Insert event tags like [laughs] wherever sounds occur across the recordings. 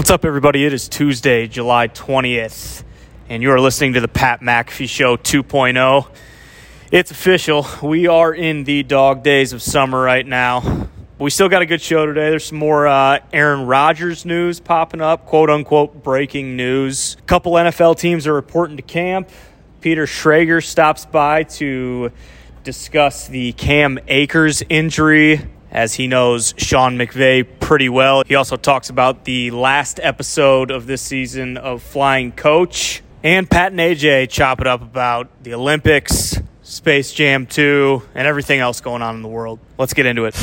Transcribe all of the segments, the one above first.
What's up, everybody? It is Tuesday, July 20th, and you are listening to the Pat McAfee Show 2.0. It's official. We are in the dog days of summer right now. We still got a good show today. There's some more uh, Aaron Rodgers news popping up, quote unquote breaking news. A couple NFL teams are reporting to camp. Peter Schrager stops by to discuss the Cam Akers injury as he knows Sean McVay pretty well. He also talks about the last episode of this season of Flying Coach. And Pat and AJ chop it up about the Olympics, Space Jam 2, and everything else going on in the world. Let's get into it.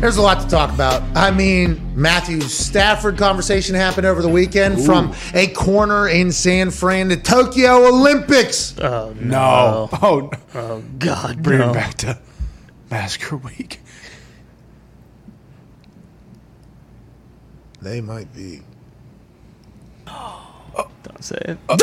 There's a lot to talk about. I mean, Matthew Stafford conversation happened over the weekend from a corner in San Fran to Tokyo Olympics. Oh, No. Oh, Oh, God. bring no. it back to Massacre Week. They might be. Don't say it. Uh,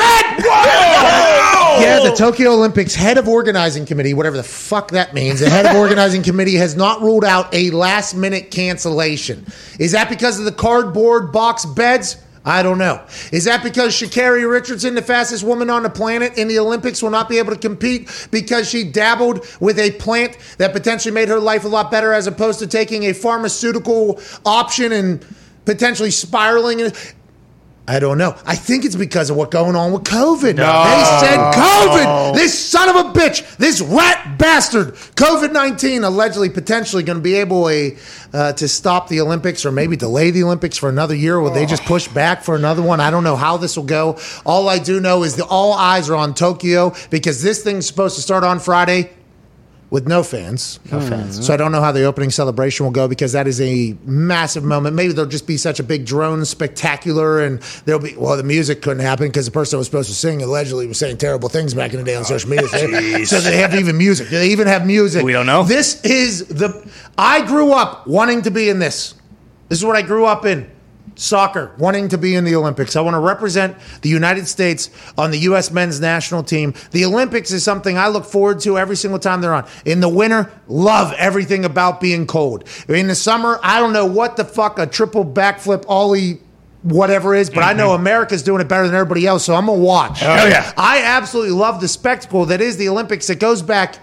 yeah, the Tokyo Olympics head of organizing committee, whatever the fuck that means, the head of organizing committee has not ruled out a last minute cancellation. Is that because of the cardboard box beds? I don't know. Is that because Sha'Carri Richardson, the fastest woman on the planet in the Olympics, will not be able to compete because she dabbled with a plant that potentially made her life a lot better as opposed to taking a pharmaceutical option and potentially spiraling? I don't know. I think it's because of what's going on with COVID. No. They said COVID. This son of a bitch, this rat bastard, COVID 19, allegedly, potentially going to be able a, uh, to stop the Olympics or maybe delay the Olympics for another year. Will they just push back for another one? I don't know how this will go. All I do know is that all eyes are on Tokyo because this thing's supposed to start on Friday with no fans. No hmm. fans. So I don't know how the opening celebration will go because that is a massive moment. Maybe there'll just be such a big drone spectacular and there'll be, well, the music couldn't happen because the person that was supposed to sing allegedly was saying terrible things back in the day on oh, social media. So- so they have even music. Do They even have music. We don't know. This is the, I grew up wanting to be in this. This is what I grew up in. Soccer, wanting to be in the Olympics. I want to represent the United States on the U.S. men's national team. The Olympics is something I look forward to every single time they're on. In the winter, love everything about being cold. In the summer, I don't know what the fuck a triple backflip ollie whatever is, but I know mm-hmm. America's doing it better than everybody else, so I'm gonna watch. Oh, yeah. I absolutely love the spectacle that is the Olympics It goes back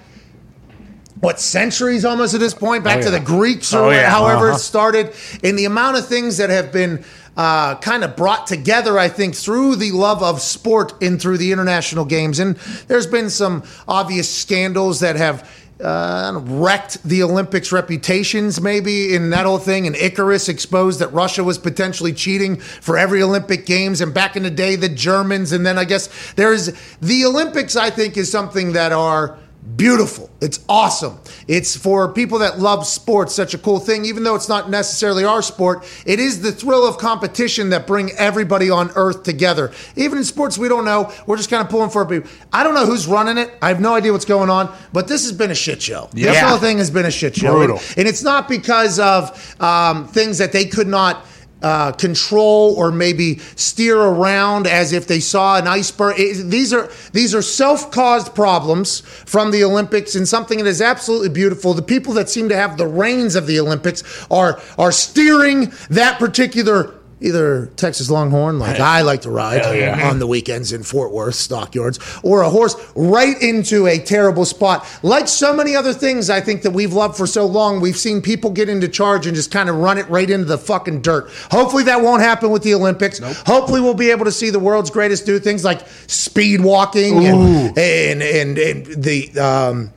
what centuries almost at this point back to the Greeks or Oh, yeah. however Uh-huh. it started and the amount of things that have been uh, kind of brought together I think through the love of sport and through the international games and there's been some obvious scandals that have uh, wrecked the Olympics' reputations, maybe in that whole thing. And Icarus exposed that Russia was potentially cheating for every Olympic Games. And back in the day, the Germans. And then I guess there's the Olympics, I think, is something that are beautiful. It's awesome. It's for people that love sports, such a cool thing. Even though it's not necessarily our sport, it is the thrill of competition that bring everybody on earth together. Even in sports we don't know, we're just kind of pulling for people. I don't know who's running it. I have no idea what's going on, but this has been a shit show. This whole thing has been a shit show. Brutal. And, and it's not because of um, things that they could not uh, control or maybe steer around as if they saw an iceberg. It- these are these are self-caused problems from the Olympics and something that is absolutely beautiful. The people that seem to have the reins of the Olympics are are steering that particular. Either Texas Longhorn, like I like to ride yeah. on the weekends in Fort Worth stockyards, or a horse right into a terrible spot. Like so many other things, I think that we've loved for so long, we've seen people get into charge and just kind of run it right into the fucking dirt. Hopefully that won't happen with the Olympics. Hopefully we'll be able to see the world's greatest do things like speed walking and, and and and the um,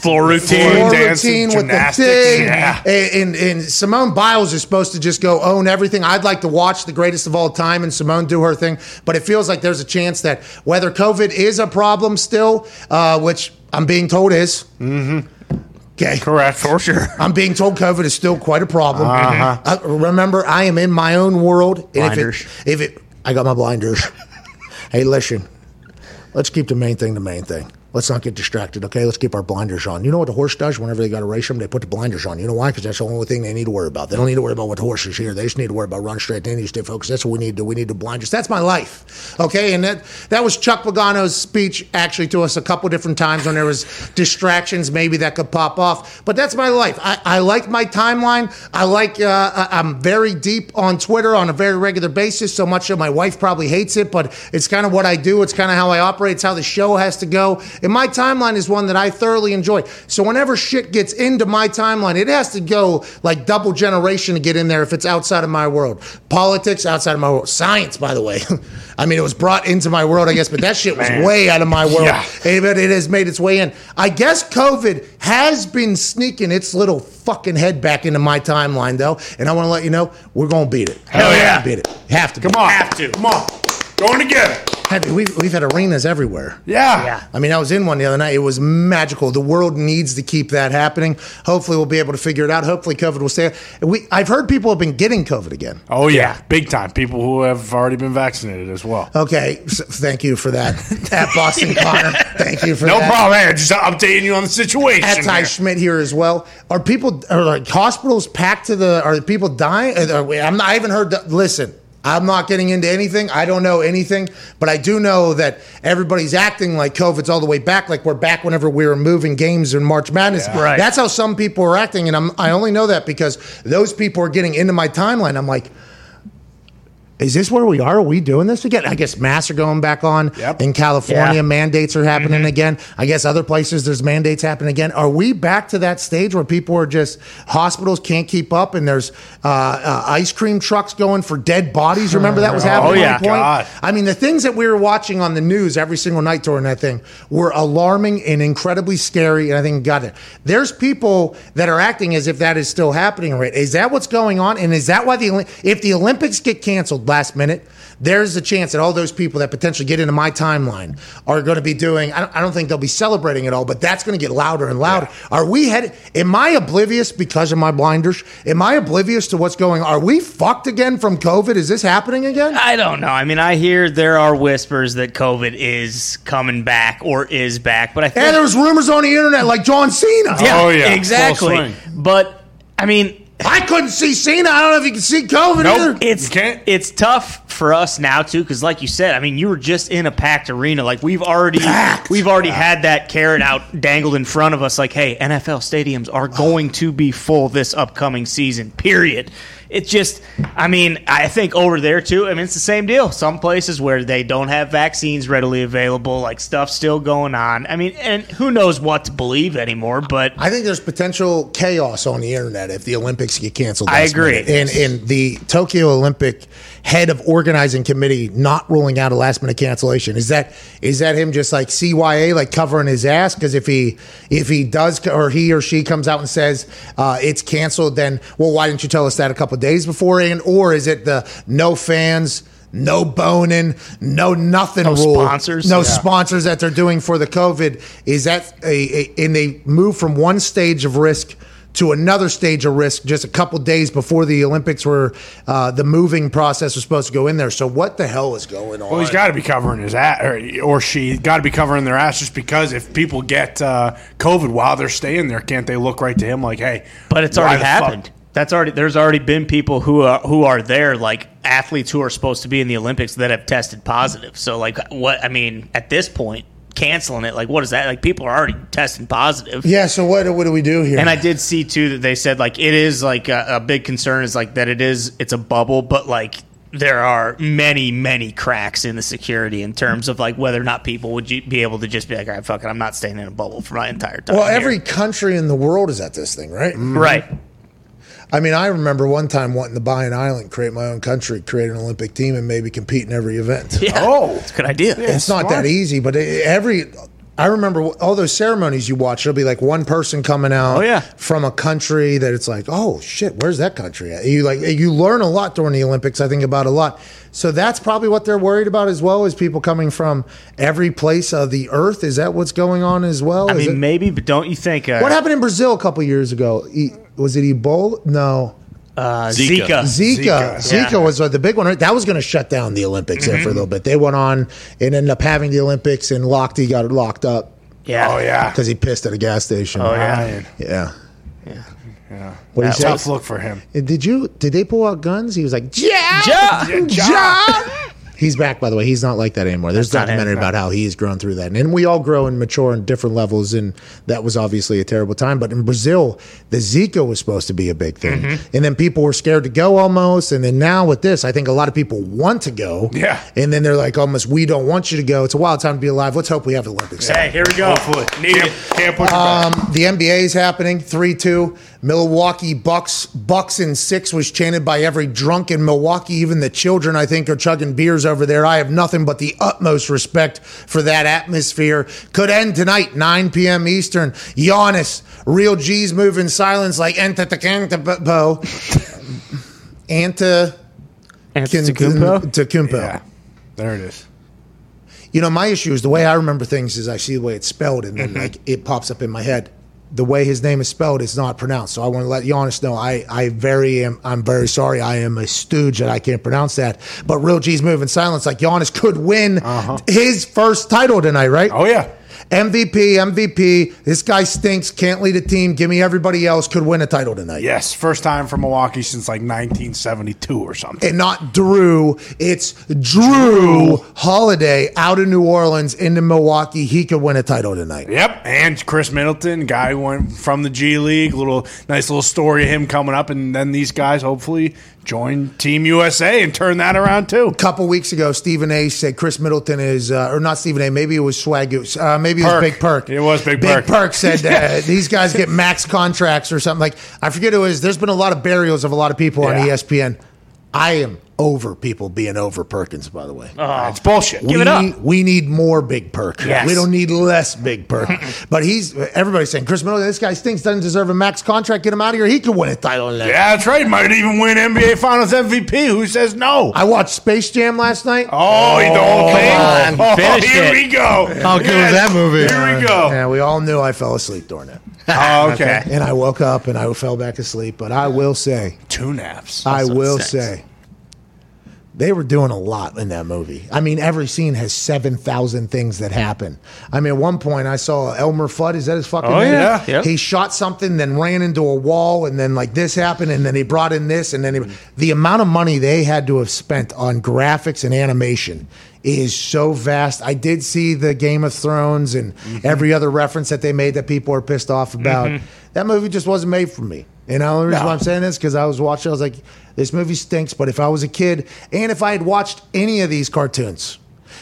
Floor routine. floor dancing, routine with the thing. yeah. And, and, and Simone Biles is supposed to just go own everything. I'd like to watch the greatest of all time and Simone do her thing, but it feels like there's a chance that whether COVID is a problem still, uh, which I'm being told is. Mm-hmm. Okay. Correct. For sure. [laughs] I'm being told COVID is still quite a problem. Uh-huh. Uh, remember, I am in my own world. And Blinders. If it, if it, I got my blinders. [laughs] hey, listen, let's keep the main thing the main thing. Let's not get distracted, okay? Let's keep our blinders on. You know what the horse does whenever they got to race them? They put the blinders on. You know why? Because that's the only thing they need to worry about. They don't need to worry about what the horse is here. They just need to worry about run straight. They need to stay focused. That's what we need to do. We need to blinders. That's my life, okay? And that that was Chuck Pagano's speech actually to us a couple different times when there was distractions maybe that could pop off. But that's my life. I, I like my timeline. I like. Uh, I- I'm very deep on Twitter on a very regular basis. So much that my wife probably hates it, but it's kind of what I do. It's kind of how I operate. It's how the show has to go. And my timeline is one that I thoroughly enjoy. So whenever shit gets into my timeline, it has to go like double generation to get in there if it's outside of my world. Politics outside of my world. Science, by the way. [laughs] I mean, it was brought into my world, I guess, but that shit was way out of my world. Yeah. But it has made its way in. I guess COVID has been sneaking its little fucking head back into my timeline, though. And I want to let you know we're going to beat it. Hell We're yeah. beat it. Have to. Come beat on. Have to. Come on. Going together. It. We've, we've had arenas everywhere. Yeah. Yeah. I mean, I was in one the other night. It was magical. The world needs to keep that happening. Hopefully, we'll be able to figure it out. Hopefully, COVID will stay. We, I've heard people have been getting COVID again. Oh yeah. Big time. People who have already been vaccinated as well. Okay, s thank you for that. [laughs] At Boston Connor, thank you for No that. No problem. Hey, just updating you on the situation. At Ty here. Schmidt here as well. Are people are like hospitals packed to the? Are people dying? Uh, uh, are- are- I'm not, I haven't heard. The, listen, I'm not getting into anything. I don't know anything, but I do know that everybody's acting like COVID's all the way back, like we're back whenever we were moving games in March Madness. Right. That's how some people are acting, and I'm, I only know that because those people are getting into my timeline. I'm like. Is this where we are? Are we doing this again? I guess masks are going back on Yep. in California. Yeah. Mandates are happening again. I guess other places there's mandates happening again. Are we back to that stage where people are just hospitals can't keep up and there's uh, uh, ice cream trucks going for dead bodies? Remember that was happening Oh, yeah. at one point. God. I mean, the things that we were watching on the news every single night during that thing were alarming and incredibly scary. And I think got it. There's people that are acting as if that is still happening. Right? Is that what's going on? And is that why the if the Olympics get canceled last minute? There's a chance that all those people that potentially get into my timeline are going to be doing. I don't, I don't think they'll be celebrating at all, but that's going to get louder and louder. Are we headed? Am I oblivious because of my blinders? Am I oblivious to what's going? on? Are we fucked again from COVID? Is this happening again? I don't know. I mean, I hear there are whispers that COVID is coming back or is back, but I think And there was rumors on the internet like John Cena. yeah, Oh, yeah. exactly. But I mean, I couldn't see Cena. I don't know if you can see COVID Nope. either. it's You can't? it's tough for us now too because like you said i mean you were just in a packed arena like we've already Packed. we've already had that carrot out dangled in front of us like hey nfl stadiums are going to be full this upcoming season period it's just i mean i think over there too i mean it's the same deal some places where they don't have vaccines readily available like stuff's still going on i mean and who knows what to believe anymore but I think there's potential chaos on the internet if the Olympics get canceled. I agree. minute. And and the Tokyo Olympic head of organizing committee not ruling out a last minute cancellation is that is that him just like CYA like covering his ass because if he if he does or he or she comes out and says uh, it's canceled then well why didn't you tell us that a couple days beforehand or is it the no fans no boning, no nothing No rule, sponsors? no Yeah. sponsors that they're doing for the COVID. Is that a, a and they move from one stage of risk to another stage of risk just a couple days before the Olympics were uh, the moving process was supposed to go in there. So what the hell is going on? Well, he's got to be covering his ass, or, or she got to be covering their ass just because if people get uh, COVID while they're staying there, can't they look right to him like, hey? But it's already the fuck- happened. That's already there's already been people who are who are there like athletes who are supposed to be in the Olympics that have tested positive. So like what I mean at this point canceling it like what is that like people are already testing positive. yeah. So what what do we do here? And I did see too that they said like it is like a, a big concern is like that it is it's a bubble but like there are many many cracks in the security in terms of like whether or not people would be able to just be like all right fuck it I'm not staying in a bubble for my entire time. well, here." every country in the world is at this thing, right? right. I mean, I remember one time wanting to buy an island, create my own country, create an Olympic team, and maybe compete in every event. Yeah. Oh. it's a good idea. it's not that easy, but it, every. I remember all those ceremonies you watch. There'll be like one person coming out Oh, yeah. from a country that it's like, oh shit, where's that country at? You like you learn a lot during the Olympics. I think about a lot. So that's probably what they're worried about as well as people coming from every place of the earth. Is that what's going on as well? I Is mean, it- maybe, but don't you think? Uh, what happened in Brazil a couple years ago? E- was it Ebola? No. Uh, Zika. Zika. Zika. Zika. Zika Yeah. was uh, the big one. Right? That was going to shut down the Olympics there for a little bit. They went on and ended up having the Olympics, and Lochte got locked up. Yeah. Oh yeah. because he pissed at a gas station. Oh, yeah. Yeah. Yeah. Yeah. What That he Tough look for him. Did you? Did they pull out guns? He was like, "Yeah, Ja! Ja!" He's back, by the way. He's not like that anymore. There's a That's not documentary about how he's grown through that, and we all grow and mature on different levels. And that was obviously a terrible time. But in Brazil, the Zika was supposed to be a big thing, Mm-hmm. and then people were scared to go almost. And then now with this, I think a lot of people want to go. Yeah. and then they're like, almost, we don't want you to go. It's a wild time to be alive. Let's hope we have the Olympics. Hey, here we go. Hopefully. Need can't, it. can't put back. Um, the NBA is happening. Three two. Milwaukee Bucks. Bucks in six was chanted by every drunk in Milwaukee. Even the children, I think, are chugging beers over there. I have nothing but the utmost respect for that atmosphere. Could end tonight, 9 p.m. Eastern. Giannis, real G's move in silence like Enta Takantapo. Anta Antetokounmpo? Takumpo. Yeah. There it is. You know, my issue is the way I remember things is I see the way it's spelled and then like it pops up in my head. The way his name is spelled is not pronounced. So I want to let Giannis know I, I very am I'm very sorry. I am a stooge that I can't pronounce that. But real G's move in silence like Giannis could win uh-huh. his first title tonight, right? Oh yeah. MVP, MVP. This guy stinks, can't lead a team. Give me everybody else could win a title tonight. Yes. First time for Milwaukee since like 1972 or something. and not Drew. It's Jrue Holiday out of New Orleans into Milwaukee. He could win a title tonight. Yep, and Khris Middleton, guy who went from the G League. Little nice little story of him coming up, and then these guys hopefully join Team USA and turn that around too. A couple weeks ago, Stephen A. said Khris Middleton is, uh, or not Stephen A. Maybe it was Swag. It was, uh, maybe it was Big Perk. It was Big Big Perk. Perk said [laughs] uh, these guys get max contracts or something like. I forget who it was. There's been a lot of burials of a lot of people on E ESPN. I am over people being over Perkins. By the way. Uh-huh. it's bullshit. Give we it up. Need, we need more Big Perk. Yes. We don't need less Big Perk. [laughs] but he's everybody's saying Khris Middleton. This guy stinks. Doesn't deserve a max contract. Get him out of here. He could win a title. in that. Yeah, that's right. Might even win NBA Finals MVP. Who says no? I watched Space Jam last night. Oh, the whole oh, thing. on. [laughs] Oh, here it. we go. How good was that movie? Here we go. Yeah, we all knew I fell asleep during it. [laughs] Oh, okay. And I woke up and I fell back asleep. But I will say, Two naps. I will says. say, they were doing a lot in that movie. I mean, every scene has 7,000 things that happen. I mean, at one point I saw Elmer Fudd. Is that his fucking Oh, name? yeah. Yep. He shot something, then ran into a wall, and then like this happened, and then he brought in this, and then he, the amount of money they had to have spent on graphics and animation is so vast. I did see the Game of Thrones and mm-hmm. every other reference that they made that people are pissed off about. Mm-hmm. That movie just wasn't made for me. Know, the reason No. why I'm saying this because I was watching. I was like, this movie stinks. But if I was a kid and if I had watched any of these cartoons,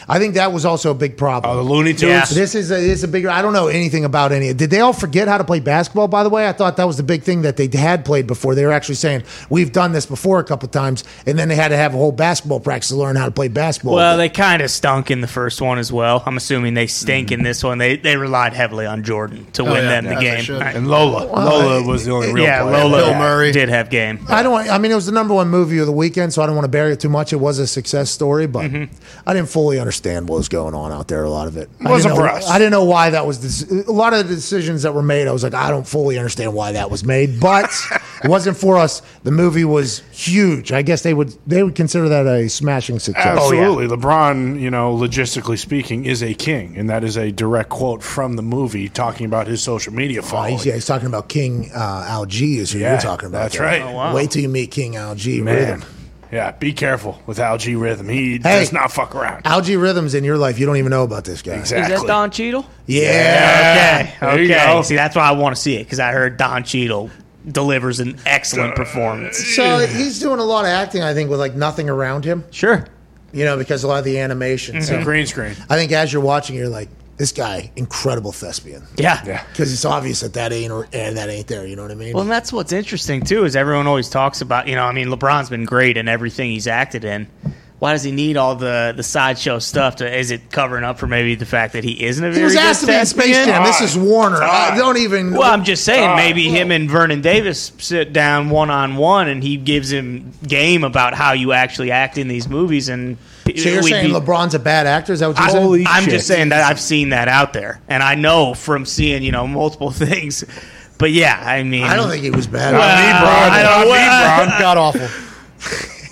I think that was also a big problem. Oh, the Looney Tunes. Yeah. This is a, this is a bigger. I don't know anything about any. Did they all forget how to play basketball? By the way, I thought that was the big thing that they had played before. They were actually saying we've done this before a couple times, and then they had to have a whole basketball practice to learn how to play basketball. Well, they kind of stunk in the first one as well. I'm assuming they stink in this one. They they relied heavily on Jordan to oh, win yeah, them yeah, the game. Right. And Lola. Lola was the only real yeah, player. Lola Bill Murray. did have game. I don't. I mean, it was the number one movie of the weekend, so I don't want to bury it too much. It was a success story, but mm-hmm. I didn't fully understand what was going on out there. A lot of it I Wasn't didn't know, for us. I didn't know why that was. This, a lot of the decisions that were made, I was like, I don't fully understand why that was made, but [laughs] it wasn't for us. The movie was huge. I guess they would they would consider that a smashing success. Oh, yeah. Absolutely. LeBron, you know, logistically speaking, is a king. And that is a direct quote from the movie talking about his social media Oh, following. he's, yeah, he's talking about King uh, Al G. Is who Yeah, you're talking about? that's there. right. Oh, wow. Wait till you meet King Al G. Man. Rhythm. Yeah, be careful with Al G Rhythm. He Hey. does not fuck around. Al G. Rhythm's in your life. You don't even know about this guy. Exactly. Is that Don Cheadle? Yeah. Okay. There you okay. go. See, that's why I want to see it because I heard Don Cheadle delivers an excellent uh, performance. So he's doing a lot of acting, I think, with like nothing around him. Sure. you know, because a lot of the animation. Mm-hmm. So The green screen. I think as you're watching, you're like, this guy, incredible thespian. Yeah. Yeah. Because it's obvious that that ain't or, and that ain't there. You know what I mean? Well, and that's what's interesting too is everyone always talks about you know I mean LeBron's been great in everything he's acted in. Why does he need all the the sideshow stuff? To is it covering up for maybe the fact that he isn't a he very was good asked to be in Space thespian? Jam. This is Warner. I don't even. Well, I'm just saying Todd, maybe him and Vernon Davis sit down one on one and he gives him game about how you actually act in these movies and. So you're saying be- LeBron's a bad actor? Is that what you're saying? Holy I'm shit. just saying that I've seen that out there, and I know from seeing you know multiple [laughs] things. But yeah, I mean, I don't think he was bad. Well, Not me, Bron. I Not don't- me, well, Bron. God awful.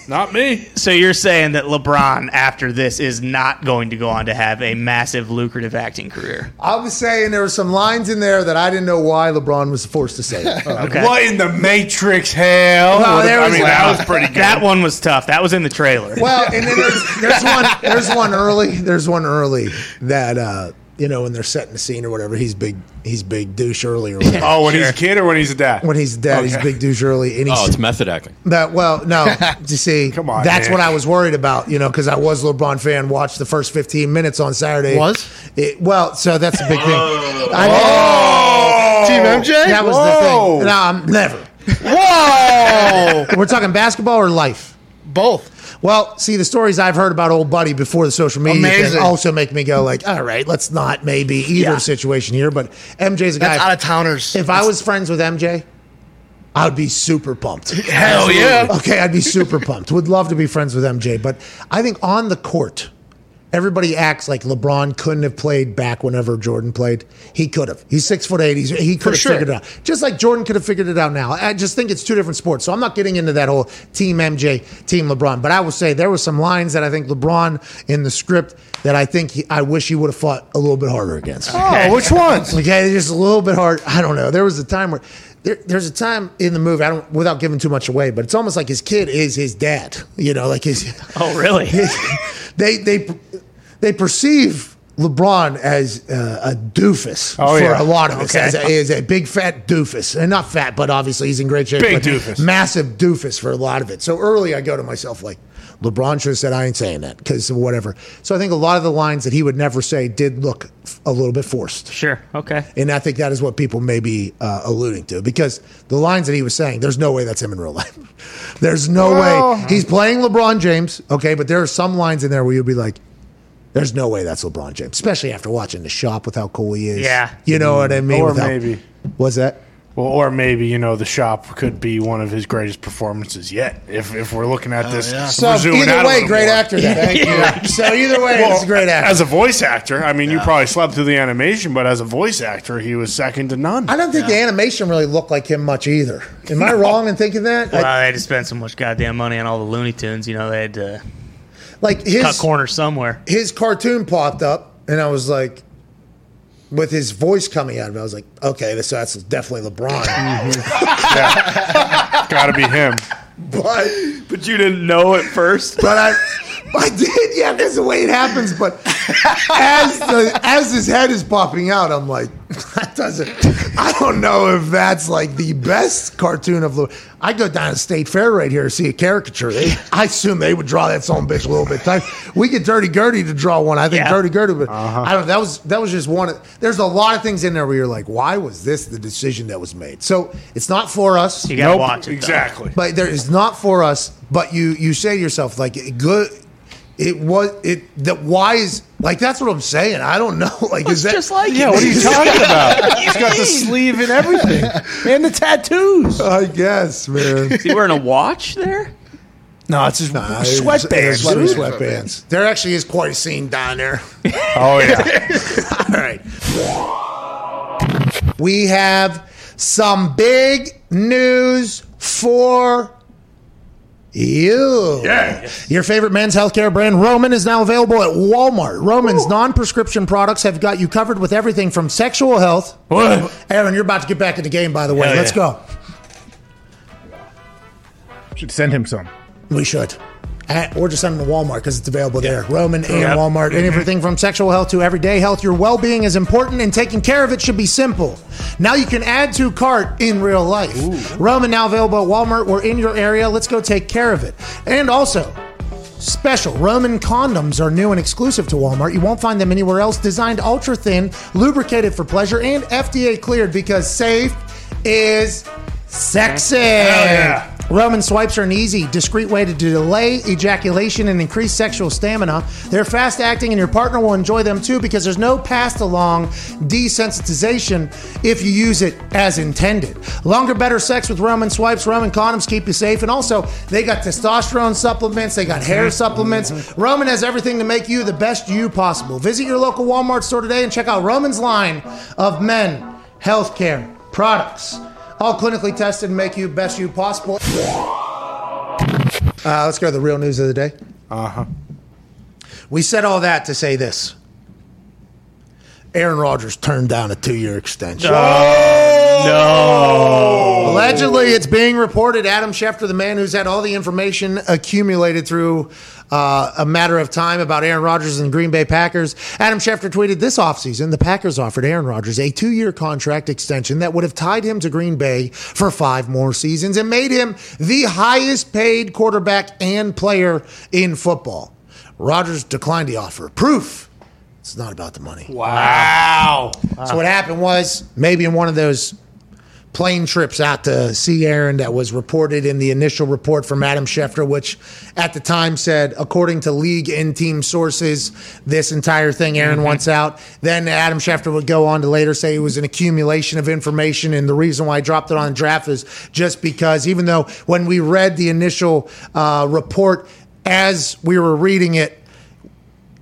Not me. So you're saying that LeBron after this is not going to go on to have a massive lucrative acting career? I was saying there were some lines in there that I didn't know why LeBron was forced to say. It. [laughs] Okay. What in the Matrix hell? Well, there I mean, that. that was pretty good. That one was tough. That was in the trailer. Well, and then there's, there's one. There's one early. There's one early that uh, you know when they're setting the scene or whatever. He's big. He's big douche early or whatever. [laughs] oh, when he's a kid or when he's a dad? When he's dead, he's oh, Okay. big douche early, and he's Oh, it's method acting. that. Well, no, [laughs] you see, Come on, that's man. what I was worried about. You know, because I was a LeBron fan. Watched the first 15 minutes on Saturday. Was? it, well, so that's a big thing. Oh. I, Team MJ? that was Whoa. the thing. No, I'm never. Whoa! We're talking basketball or life. Both. Well, see, the stories I've heard about old buddy before the social media Amazing. thing also make me go like, all right, let's not maybe either Yeah. situation here. But MJ's a guy. That's out of towners. if I was friends with MJ, I would be super pumped. Hell yeah. Okay, I'd be super pumped. Would love to be friends with MJ, but I think on the court, everybody acts like LeBron couldn't have played back whenever Jordan played. He could have. He's six foot eight. He's, he could have sure. figured it out. Just like Jordan could have figured it out now. I just think it's two different sports. So I'm not getting into that whole team MJ, team LeBron. But I will say there were some lines that I think LeBron in the script that I think he, I wish he would have fought a little bit harder against. Oh, which ones? Okay, just a little bit hard. I don't know. There was a time where there, there's a time in the movie. I don't without giving too much away, but it's almost like his kid is his dad. You know, like his [laughs] oh, really? [laughs] they they they perceive LeBron as uh, a doofus Oh, for yeah. a lot of us. Okay. As a, as a big fat doofus, and not fat, but obviously he's in great shape. Big doofus. massive doofus for a lot of it. So early, I go to myself like. LeBron should have said, I ain't saying that because of whatever. So I think a lot of the lines that he would never say did look a little bit forced. Sure. Okay. And I think that is what people may be uh, alluding to because the lines that he was saying, there's no way that's him in real life. [laughs] there's no way. He's playing LeBron James, okay, but there are some lines in there where you'd be like, there's no way that's LeBron James, especially after watching the shop with how cool he is. Yeah. You know what I mean? Or With how- maybe. What's that? Well, or maybe you know the shop could be one of his greatest performances yet. If if we're looking at oh, this, yeah. So we're out either a way, great more. actor. Then. [laughs] Thank you. So either way, Well, it's a great actor. As a voice actor, I mean, you probably slept through the animation, but as a voice actor, he was second to none. I don't think the animation really looked like him much either. Am I [laughs] wrong in thinking that? Well, I- they had to spend so much goddamn money on all the Looney Tunes. You know, they had to like his cut corners somewhere. his cartoon popped up, and I was like, with his voice coming out of it, I was like, okay, this that's definitely LeBron. [laughs] Mm-hmm. Got to be him. but But you didn't know at first. but I [laughs] I did, yeah, that's the way it happens. But as the as his head is popping out, I'm like, [laughs] that doesn't. I don't know if that's like the best cartoon of. Le- I go down to State Fair right here to see a caricature. They, I assume they would draw that son of a bitch a little bit tight. We get Dirty Gertie to draw one. I think Yeah. Dirty Gertie, but uh-huh. I don't. That was that was just one. Of, there's a lot of things in there where you're like, why was this the decision that was made? So it's not for us. You got to Nope, watch it. though. exactly. But there is not for us. But you you say to yourself like good. It was it that why is like that's what I'm saying. I don't know. [laughs] Like is that just like Yeah, what are you talking [laughs] about? He's got the sleeve and everything, and the tattoos. I guess, man. Is he wearing a watch there? No, it's just Nah, sweatbands. it's- it's. Sweatbands. There actually is quite a scene down there. [laughs] Oh yeah. All right. We have some big news for you. Yeah. Your favorite men's healthcare brand, Roman, is now available at Walmart. Roman's non prescription products have got you covered with everything from sexual health. What? Aaron, you're about to get back in the game, by the way. Hell Let's yeah. go. Should send him some. We should. Uh, or just send them to Walmart because it's available there. Roman and Yep. Walmart. And everything from sexual health to everyday health. Your well being is important, and taking care of it should be simple. Now you can add to cart in real life. Roman now available at Walmart or in your area. Let's go take care of it. And also, Special Roman condoms are new and exclusive to Walmart. You won't find them anywhere else. Designed ultra thin, lubricated for pleasure, and FDA cleared because safe is sexy. yeah. Roman swipes are an easy, discreet way to delay ejaculation and increase sexual stamina. They're fast acting, and your partner will enjoy them too because there's no passed along desensitization if you use it as intended. Longer, better sex with Roman swipes. Roman condoms keep you safe, and also they got testosterone supplements, they got hair mm-hmm. supplements. Mm-hmm. Roman has everything to make you the best you possible. Visit your local Walmart store today and check out Roman's line of men healthcare products. All clinically tested and make you best you possible. Uh, let's go to the real news of the day. Uh huh. We said all that to say this. Aaron Rodgers turned down a two-year extension. No. Allegedly, it's being reported Adam Schefter, the man who's had all the information accumulated through uh, a matter of time about Aaron Rodgers and the Green Bay Packers. Adam Schefter tweeted this offseason the Packers offered Aaron Rodgers a two year contract extension that would have tied him to Green Bay for five more seasons and made him the highest paid quarterback and player in football. Rodgers declined the offer. Proof. It's not about the money. Wow. So what happened was maybe in one of those plane trips out to see Aaron that was reported in the initial report from Adam Schefter, which at the time said, according to league and team sources, this entire thing Aaron wants out. Then Adam Schefter would go on to later say it was an accumulation of information, and the reason why I dropped it on the draft is just because even though when we read the initial uh, report as we were reading it,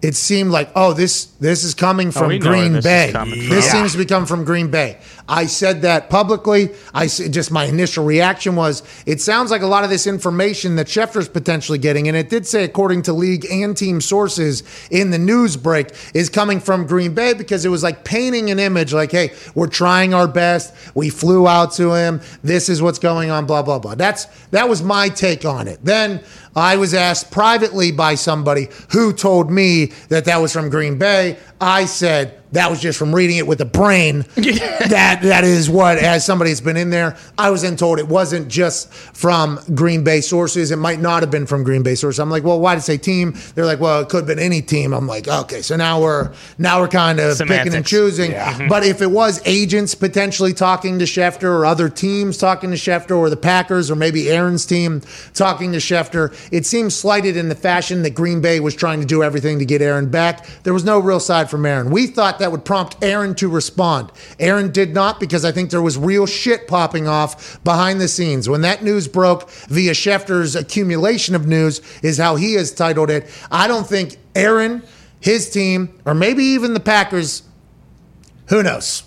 it seemed like, oh, this this is coming oh, from we know where Green this Bay. coming from. This Yeah. seems to be coming from Green Bay. I said that publicly. I just my initial reaction was it sounds like a lot of this information that Schefter's potentially getting, and it did say according to league and team sources in the news break is coming from Green Bay because it was like painting an image like, hey, we're trying our best. We flew out to him. This is what's going on. Blah blah blah. That's that was my take on it. Then. I was asked privately by somebody who told me that that was from Green Bay. I said that was just from reading it with the brain. [laughs] that that is what, as somebody that's been in there, I was then told it wasn't just from Green Bay sources. It might not have been from Green Bay sources. I'm like, well, why did it say team? They're like, well, it could have been any team. I'm like, okay, so now we're now we're kind of picking and Semantics. choosing. [laughs] But if it was agents potentially talking to Schefter or other teams talking to Schefter or the Packers or maybe Aaron's team talking to Schefter, it seems slighted in the fashion that Green Bay was trying to do everything to get Aaron back. There was no real side from Aaron. We thought that would prompt Aaron to respond. Aaron did not because I think there was real shit popping off behind the scenes. When that news broke via Schefter's accumulation of news, is how he has titled it. I don't think Aaron, his team, or maybe even the Packers who knows?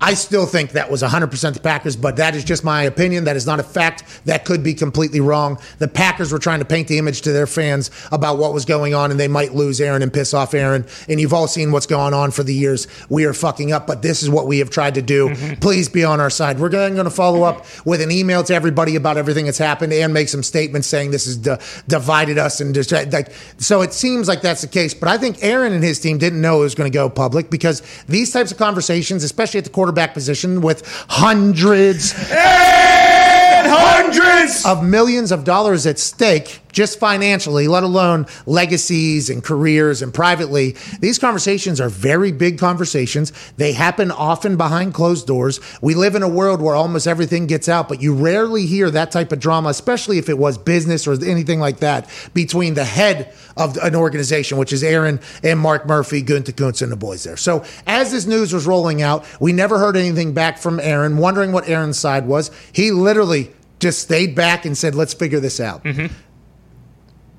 I still think that was 100% the Packers, but that is just my opinion. That is not a fact. That could be completely wrong. The Packers were trying to paint the image to their fans about what was going on, and they might lose Aaron and piss off Aaron. And you've all seen what's going on for the years. We are fucking up, but this is what we have tried to do. Mm-hmm. Please be on our side. We're going to follow up with an email to everybody about everything that's happened and make some statements saying this has di- divided us and just like so. It seems like that's the case, but I think Aaron and his team didn't know it was going to go public because these types of conversations, especially at the quarterback position, with hundreds and Hundreds. of millions of dollars at stake, just financially, let alone legacies and careers and privately. These conversations are very big conversations. They happen often behind closed doors. We live in a world where almost everything gets out, but you rarely hear that type of drama, especially if it was business or anything like that, between the head of an organization, which is Aaron and Mark Murphy, Gutekunst, and the boys there. So as this news was rolling out, we never heard anything back from Aaron, wondering what Aaron's side was. He literally just stayed back and said, let's figure this out. Mm-hmm.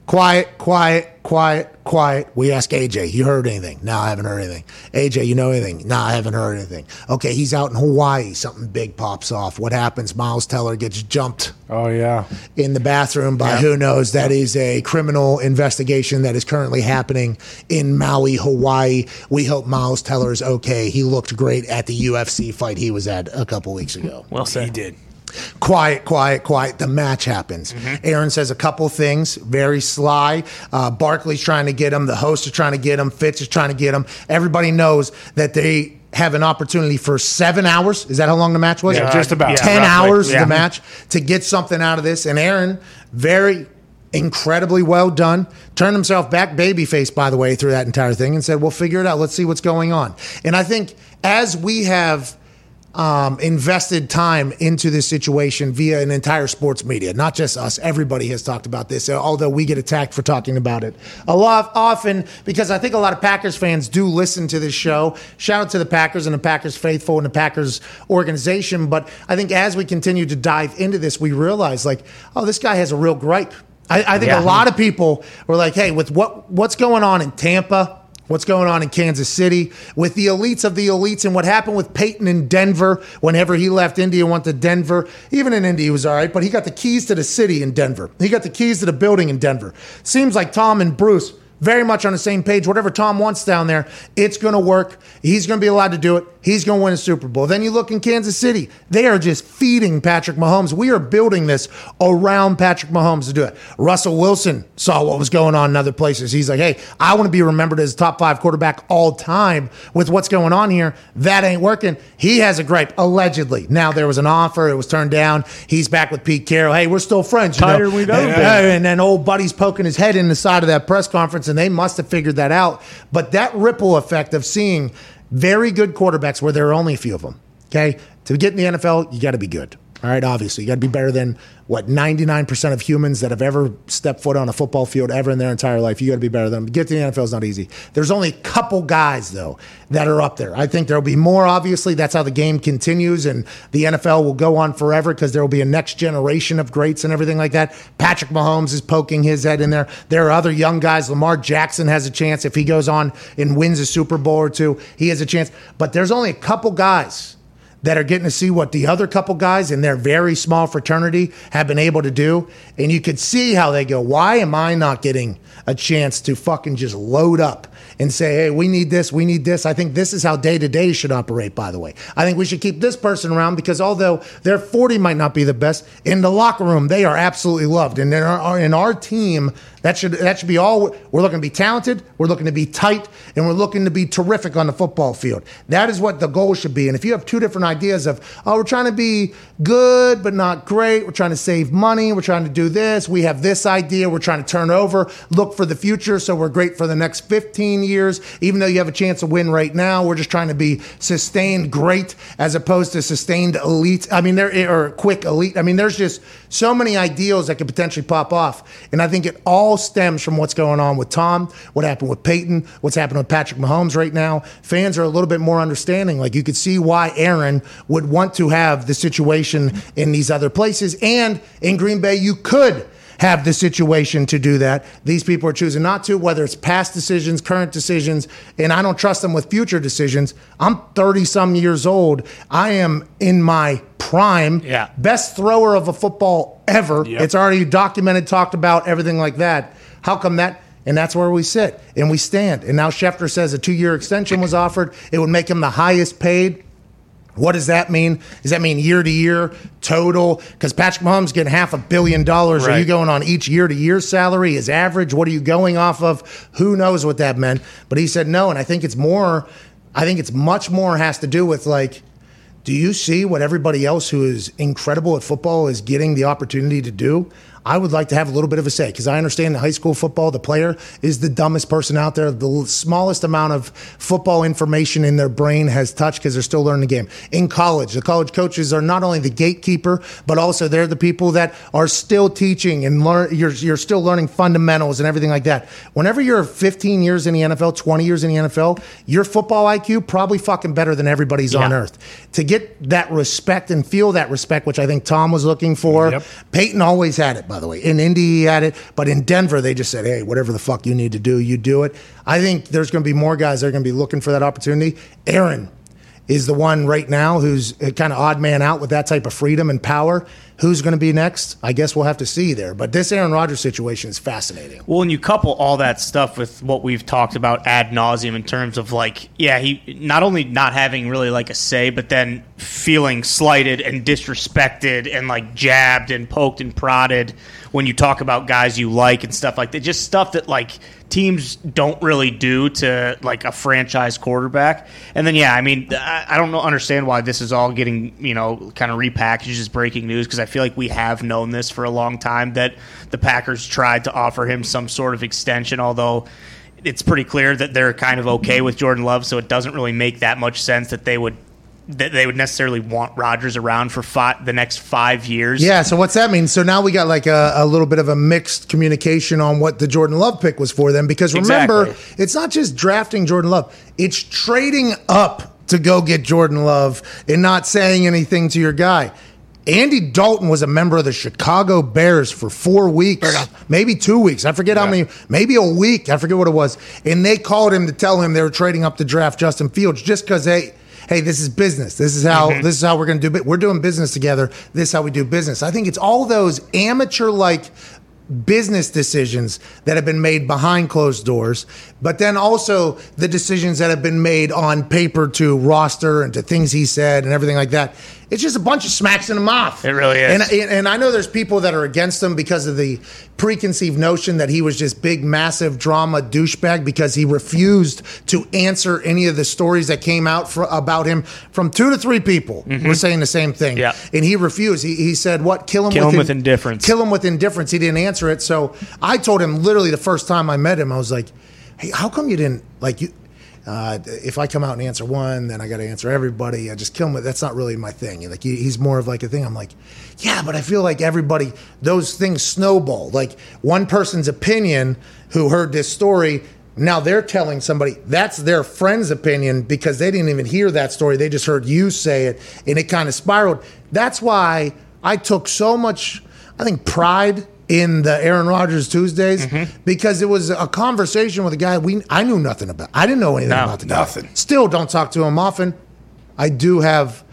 Quiet, quiet, quiet, quiet. We ask AJ, you heard anything? No, I haven't heard anything. AJ, you know anything? No, I haven't heard anything. Okay, he's out in Hawaii. Something big pops off. What happens? Miles Teller gets jumped Oh yeah. in the bathroom by who knows. That is a criminal investigation that is currently happening in Maui, Hawaii. We hope Miles Teller is okay. He looked great at the UFC fight he was at a couple weeks ago Well said. He did. Quiet, quiet, quiet. The match happens. Aaron says a couple things, very sly. Uh, Barkley's trying to get him. The host is trying to get him. Fitz is trying to get him. Everybody knows that they have an opportunity for seven hours. Is that how long the match was? Yeah, just about. 10 roughly. hours Yeah. the match to get something out of this. And Aaron, very incredibly well done. Turned himself back babyface, by the way, through that entire thing and said, We'll figure it out. Let's see what's going on. And I think as we have um, invested time into this situation via an entire sports media, not just us. Everybody has talked about this, although we get attacked for talking about it a lot often because I think a lot of Packers fans do listen to this show. Shout out to the Packers and the Packers faithful and the Packers organization. But I think as we continue to dive into this, we realize like, oh, this guy has a real gripe. I, I think Yeah. a lot of people were like, hey, with what what's going on in Tampa what's going on in Kansas City with the elites of the elites and what happened with Peyton in Denver whenever he left Indy and went to Denver. Even in Indy, he was all right, but he got the keys to the city in Denver. He got the keys to the building in Denver. Seems like Tom and Bruce very much on the same page. Whatever Tom wants down there, it's going to work. He's going to be allowed to do it. He's going to win a Super Bowl. Then you look in Kansas City, they are just feeding Patrick Mahomes. We are building this around Patrick Mahomes to do it. Russell Wilson saw what was going on in other places. He's like, hey, I want to be remembered as top five quarterback all time with what's going on here. That ain't working. He has a gripe, allegedly. Now, there was an offer, it was turned down. He's back with Pete Carroll. Hey, we're still friends. You Tighter know? ever And- been. Uh, and then old buddy's poking his head in the side of that press conference, and they must have figured that out. But that ripple effect of seeing very good quarterbacks, where there are only a few of them, okay, to get in the NFL, you got to be good. All right, obviously, you got to be better than what 99% of humans that have ever stepped foot on a football field ever in their entire life. You got to be better than them. Get to the NFL is not easy. There's only a couple guys though that are up there. I think there'll be more. Obviously, that's how the game continues, and the NFL will go on forever because there will be a next generation of greats and everything like that. Patrick Mahomes is poking his head in there. There are other young guys. Lamar Jackson has a chance if he goes on and wins a Super Bowl or two. He has a chance. But there's only a couple guys that are getting to see what the other couple guys in their very small fraternity have been able to do. And you could see how they go, why am I not getting a chance to fucking just load up and say, hey, we need this, we need this? I think this is how day to day should operate, by the way. I think we should keep this person around because although their 40 might not be the best, in the locker room, they are absolutely loved. And in our, uh, in our team, that should that should be all. We're looking to be talented. We're looking to be tight, and we're looking to be terrific on the football field. That is what the goal should be. And if you have two different ideas of, oh, we're trying to be good but not great. We're trying to save money. We're trying to do this. We have this idea. We're trying to turn over, look for the future. So we're great for the next 15 years. Even though you have a chance to win right now, we're just trying to be sustained great as opposed to sustained elite. I mean, there or quick elite. I mean, there's just so many ideals that could potentially pop off. And I think it all stems from what's going on with Tom, what happened with Peyton, what's happened with Patrick Mahomes right now. Fans are a little bit more understanding. Like you could see why Aaron would want to have the situation in these other places. And in Green Bay, you could have the situation to do that. These people are choosing not to, whether it's past decisions, current decisions, and I don't trust them with future decisions. I'm 30 some years old. I am in my prime. Yeah. Best thrower of a football ever. Yep. It's already documented, talked about, everything like that. How come that? And that's where we sit and we stand. And now Schefter says a two year extension was offered. It would make him the highest paid. What does that mean? Does that mean year to year total? Because Patrick Mahomes getting half a billion dollars. Are you going on each year to year salary? His average? What are you going off of? Who knows what that meant? But he said no, and I think it's more. I think it's much more has to do with like, do you see what everybody else who is incredible at football is getting the opportunity to do? I would like to have a little bit of a say because I understand in high school football, the player is the dumbest person out there. The smallest amount of football information in their brain has touched because they're still learning the game. In college, the college coaches are not only the gatekeeper, but also they're the people that are still teaching and learn. You're, you're still learning fundamentals and everything like that. Whenever you're 15 years in the NFL, 20 years in the NFL, your football IQ probably fucking better than everybody's on earth. To get that respect and feel that respect, which I think Tom was looking for. Yep. Peyton always had it, by the way. In Indy, he had it, but in Denver, they just said, "Hey, whatever the fuck you need to do, you do it." I think there's going to be more guys that are going to be looking for that opportunity. Aaron is the one right now who's kind of odd man out with that type of freedom and power. Who's going to be next? I guess we'll have to see there. But this Aaron Rodgers situation is fascinating. Well, and you couple all that stuff with what we've talked about ad nauseum in terms of like, yeah, he not only not having really like a say, but then feeling slighted and disrespected and like jabbed and poked and prodded when you talk about guys you like and stuff like that. Just stuff that like teams don't really do to like a franchise quarterback. And then yeah, I mean, I, I don't know, understand why this is all getting you know kind of repackaged as breaking news because I feel like we have known this for a long time that the Packers tried to offer him some sort of extension, although. It's pretty clear that they're kind of okay with Jordan Love, so it doesn't really make that much sense that they would that they would necessarily want Rodgers around for five, the next five years. Yeah, so what's that mean? So now we got like a, a little bit of a mixed communication on what the Jordan Love pick was for them. Because remember, Exactly. it's not just drafting Jordan Love, it's trading up to go get Jordan Love and not saying anything to your guy. Andy Dalton was a member of the Chicago Bears for four weeks, maybe two weeks. I forget how many, maybe a week. I forget what it was. And they called him to tell him they were trading up to draft Justin Fields just because they, hey, this is business. This is how mm-hmm. this is how we're going to do. it. We're doing business together. This is how we do business. I think it's all those amateur like business decisions that have been made behind closed doors, but then also the decisions that have been made on paper to roster and to things he said and everything like that. It's just a bunch of smacks in the mouth. It really is. And, and, I know there's people that are against him because of the preconceived notion that he was just big, massive drama douchebag because he refused to answer any of the stories that came out for, about him from two to three people were saying the same thing. Mm-hmm. Yeah. And he refused. He, he said, what? Kill him, Kill him in- with indifference. Kill him with indifference. He didn't answer it. So I told him literally the first time I met him, I was like, hey, how come you didn't, like, you, uh, if I come out and answer one, then I got to answer everybody. I just kill him. That's not really my thing. Like he, he's more of like a thing. I'm like, yeah, but I feel like everybody, those things snowball. Like one person's opinion who heard this story, now they're telling somebody that's their friend's opinion because they didn't even hear that story. They just heard you say it, and it kind of spiraled. That's why I took so much, I think, pride in the Aaron Rodgers Tuesdays because it was a conversation with a guy we I knew nothing about. I didn't know anything No, about the guy. nothing. Still don't talk to him often. I do have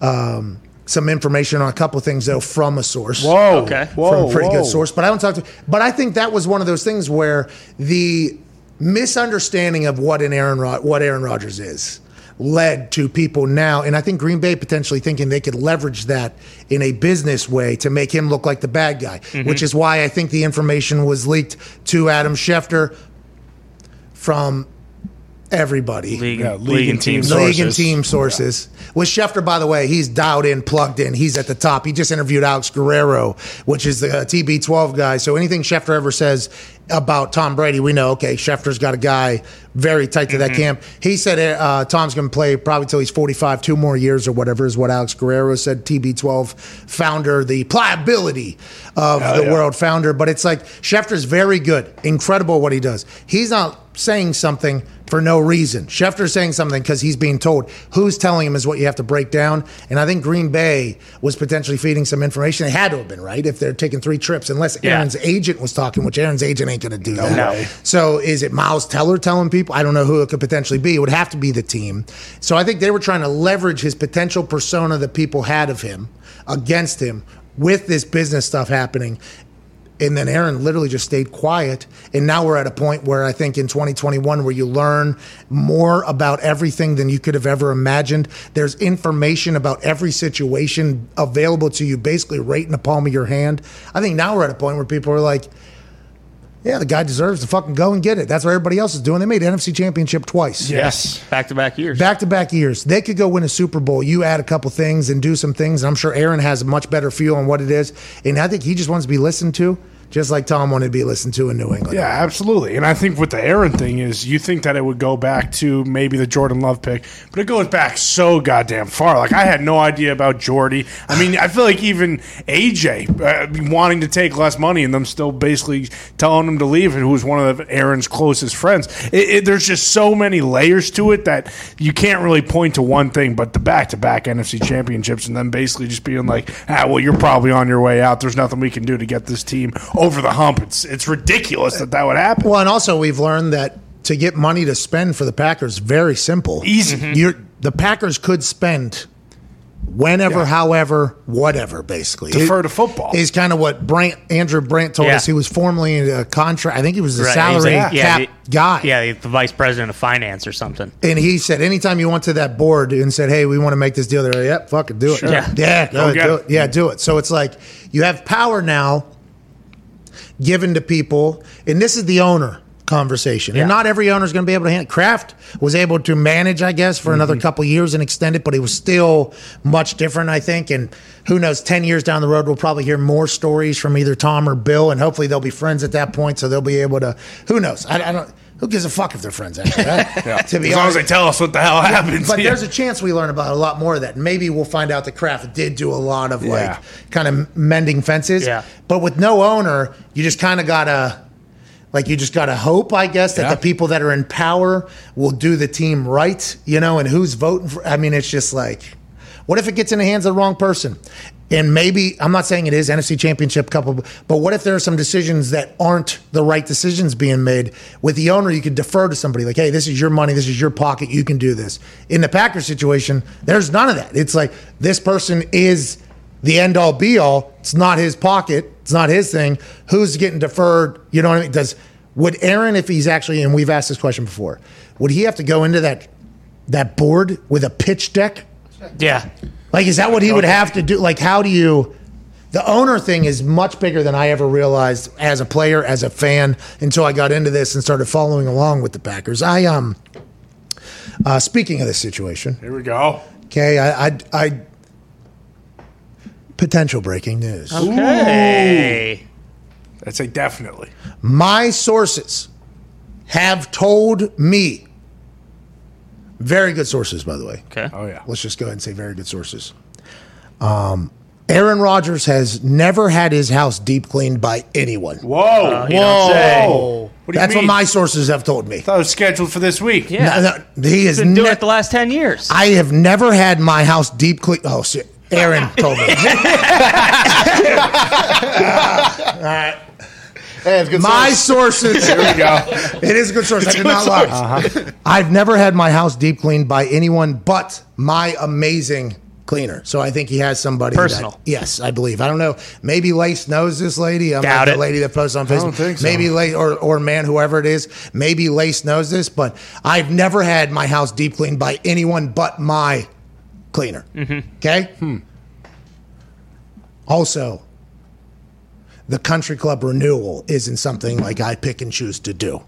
um, some information on a couple things though from a source. Whoa. Okay. Whoa. from a pretty whoa. good source, but I don't talk to. But I think that was one of those things where the misunderstanding of what an Aaron Rod- what Aaron Rodgers is led to people now, and I think Green Bay potentially thinking they could leverage that in a business way to make him look like the bad guy, Mm-hmm. which is why I think the information was leaked to Adam Schefter from everybody. League, Yeah, league, and team. team League and sources. team sources. With Schefter, by the way, he's dialed in, plugged in. He's at the top. He just interviewed Alex Guerrero, which is the uh, TB12 guy. So anything Schefter ever says about Tom Brady, we know, okay, Schefter's got a guy very tight to that camp. He said uh, Tom's going to play probably till he's 45, two more years or whatever is what Alex Guerrero said. TB12 founder, the pliability of the yeah. world founder. But it's like Schefter's very good, incredible what he does. He's not saying something for no reason. Schefter's saying something because he's being told. Who's telling him is what you have to break down. And I think Green Bay was potentially feeding some information. They had to have been, right? If they're taking three trips, unless Yeah. Aaron's agent was talking, which Aaron's agent ain't going to do that. No. So is it Miles Teller telling people? I don't know who it could potentially be. It would have to be the team. So I think they were trying to leverage his potential persona that people had of him against him with this business stuff happening. And then Aaron literally just stayed quiet. And now we're at a point where I think in 2021, where you learn more about everything than you could have ever imagined. There's information about every situation available to you, basically right in the palm of your hand. I think now we're at a point where people are like, yeah, the guy deserves to fucking go and get it. That's what everybody else is doing. They made NFC Championship twice. Yes. Back to back years. Back to back years. They could go win a Super Bowl. You add a couple things and do some things. And I'm sure Aaron has a much better feel on what it is. And I think he just wants to be listened to, just like Tom wanted to be listened to in New England. Yeah, absolutely. And I think with the Aaron thing is you think that it would go back to maybe the Jordan Love pick, but it goes back so goddamn far. Like I had no idea about Jordy. I mean, I feel like even AJ uh, wanting to take less money and them still basically telling him to leave, and who was one of Aaron's closest friends. It, it, there's just so many layers to it that you can't really point to one thing, but the back-to-back NFC championships, and then basically just being like, ah, well, you're probably on your way out. There's nothing we can do to get this team over the hump. It's it's ridiculous that that would happen. Well, and also we've learned that to get money to spend for the Packers, very simple. Easy. Mm-hmm. You're, the Packers could spend whenever, Yeah. however, whatever, basically. Defer It- to football. Is kind of what Brandt, Andrew Brandt told Yeah. us. He was formerly in a contract. I think he was the Right, salary he's like- yeah, cap the- guy. Yeah, the vice president of finance or something. And he said, anytime you went to that board and said, "Hey, we want to make this deal," they're like, "Yep, fuck it, do it, Sure. yeah, Yeah. Go it, do it. it, yeah, do it." So it's like you have power now given to people, and this is the owner conversation. Yeah. And not every owner is going to be able to handle. Kraft was able to manage, I guess, for another mm-hmm. couple years and extend it, but it was still much different, I think. And who knows? Ten years down the road, we'll probably hear more stories from either Tom or Bill, and hopefully they'll be friends at that point, so they'll be able to. Who knows? I, I don't. Who gives a fuck if they're friends after that? [laughs] To be as long as they tell us what the hell happens. but Yeah. there's a chance we learn about a lot more of that. Maybe we'll find out that Kraft did do a lot of Yeah. like kind of mending fences. Yeah. But with no owner, you just kind of gotta like you just gotta hope, I guess, that Yeah. the people that are in power will do the team right, you know, and who's voting for I mean, it's just like what if it gets in the hands of the wrong person? And maybe I'm not saying it is NFC Championship couple, but what if there are some decisions that aren't the right decisions being made with the owner? You could defer to somebody like, "Hey, this is your money, this is your pocket, you can do this." In the Packers situation, there's none of that. It's like this person is the end all be all. It's not his pocket, it's not his thing. Who's getting deferred? You know what I mean? Does would Aaron, if he's actually, and we've asked this question before, would he have to go into that that board with a pitch deck? Yeah. Like, is that what he would have to do? Like, how do you? The owner thing is much bigger than I ever realized as a player, as a fan, until I got into this and started following along with the Packers. I um, uh, speaking of this situation, Here we go. okay, I, I, I potential breaking news. Okay, I'd say definitely. My sources have told me, very good sources, by the way. Okay. Oh yeah. Let's just go ahead and say very good sources. Um, Aaron Rodgers has never had his house deep cleaned by anyone. Whoa. you don't say. Whoa. What do you That's mean? what my sources have told me. Thought it was scheduled for this week. Yeah. No, no, he has Been doing ne- it the last 10 years. I have never had my house deep clean. Oh shit! Aaron told me. [laughs] [laughs] Hey, it's good my source. sources. [laughs] Here we go. It is a good source. I did not lie. I've never had my house deep cleaned by anyone but my amazing cleaner. So I think he has somebody that- Personal. yes, I believe. I don't know. Maybe Lace knows this lady. I'm Doubt like it. the lady that posts on Facebook. don't think so. Maybe Lace or or man, whoever it is. Maybe Lace knows this, but I've never had my house deep cleaned by anyone but my cleaner. Mm-hmm. Okay. Also, the country club renewal isn't something like I pick and choose to do.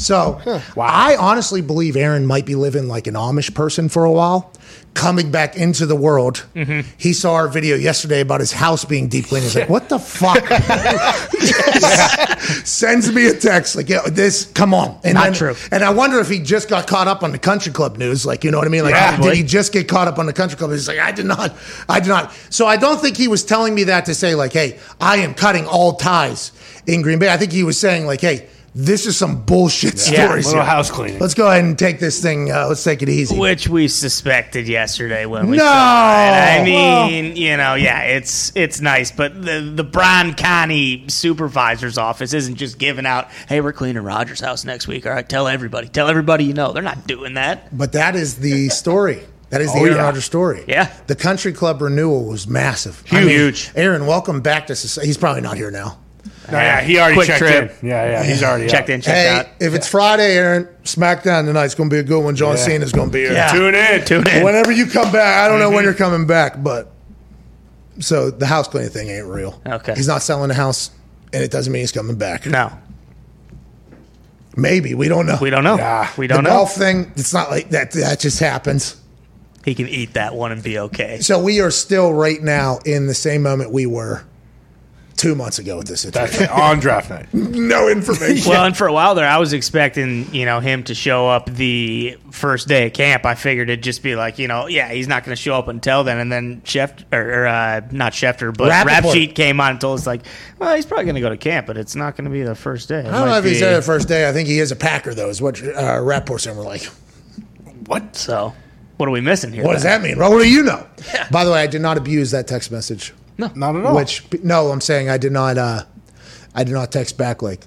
So I honestly believe Aaron might be living like an Amish person for a while, coming back into the world. Mm-hmm. He saw our video yesterday about his house being deep cleaned. He's like, "What the fuck?" [laughs] [laughs] Sends me a text like, "Yeah, this. Come on." And Not then- true. And I wonder if he just got caught up on the country club news. Like, you know what I mean? Like, Yeah. did he just get caught up on the country club? He's like, I did not. I did not. So I don't think he was telling me that to say like, hey, I am cutting all ties in Green Bay. I think he was saying like, hey, this is some bullshit Yeah. stories. Little house cleaning. Let's go ahead and take this thing. Uh, let's take it easy. Which we suspected yesterday when we No! saw it. I mean, you know, yeah, it's it's nice, but the the Brown County supervisor's office isn't just giving out, "Hey, we're cleaning Rodgers' house next week." All right, tell everybody, tell everybody you know. They're not doing that. But that is the [laughs] story. That is the Oh, Aaron yeah. Rodgers story. Yeah. The country club renewal was massive. I mean, Huge. Aaron, welcome back to society. He's probably not here now. No, yeah, he already Quick checked trip. in. Yeah, yeah, he's already Checked out. in, checked Hey, out. if it's Friday, Aaron, SmackDown tonight's going to be a good one. John Yeah. Cena's going to be here. Yeah. Tune in. Tune in. Whenever you come back, I don't know when mm-hmm. you're coming back, but so the house cleaning thing ain't real. Okay. He's not selling the house, and it doesn't mean he's coming back. No, Maybe we don't know. we don't know. Yeah. We don't know. golf thing, it's not like that. That just happens. He can eat that one and be okay. So we are still right now in the same moment we were two months ago with this situation. it. on draft night. [laughs] no information. Well, and for a while there, I was expecting you know him to show up the first day of camp. I figured it'd just be like you know, yeah, he's not going to show up until then. And then Chef or, or uh, not Schefter, but Rapoport. Rap Sheet came on and told us like, well, he's probably going to go to camp, but it's not going to be the first day. It I don't know might if he's be- there the first day. I think he is a Packer, though, is what uh, Rapport and were like. What? So, what are we missing here? What does that mean? Well, what do you know? [laughs] By the way, I did not abuse that text message. Not at all. Which no, I'm saying I did not. Uh, I did not text back like,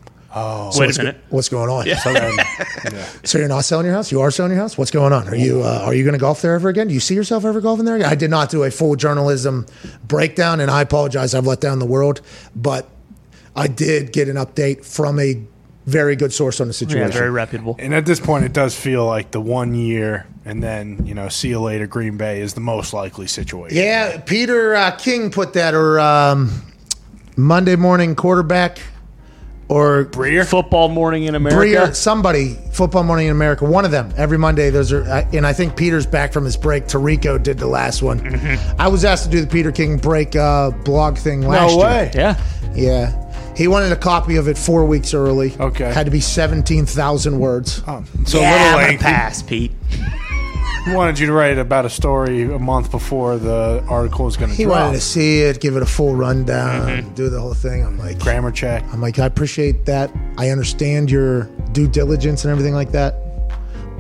Wait what's, a minute. what's going on? So then, [laughs] yeah. So you're not selling your house? You are selling your house? What's going on? Are you uh, are you going to golf there ever again? Do you see yourself ever golfing there again? I did not do a full journalism breakdown, and I apologize. I've let down the world, but I did get an update from a very good source on the Yeah, situation. very reputable. And at this point, it does feel like the one year and then, you know, see you later, Green Bay is the most likely situation. Yeah, Peter uh, King put that, or um, Monday morning quarterback, or Breer? Football morning in America. Breer, somebody, Football Morning in America, one of them every Monday. Those are, I- and I think Peter's back from his break. Tarico did the last one. Mm-hmm. I was asked to do the Peter King break uh, blog thing last year. No year. way. Yeah. Yeah, he wanted a copy of it four weeks early. Okay. had to be seventeen thousand words. Oh, so yeah, a I'm little gonna lengthy. pass, Pete. He wanted you to write about a story a month before the article was going to come out. He drop. wanted to see it, give it a full rundown, mm-hmm. do the whole thing. I'm like, Grammar check. I'm like, I appreciate that. I understand your due diligence and everything like that.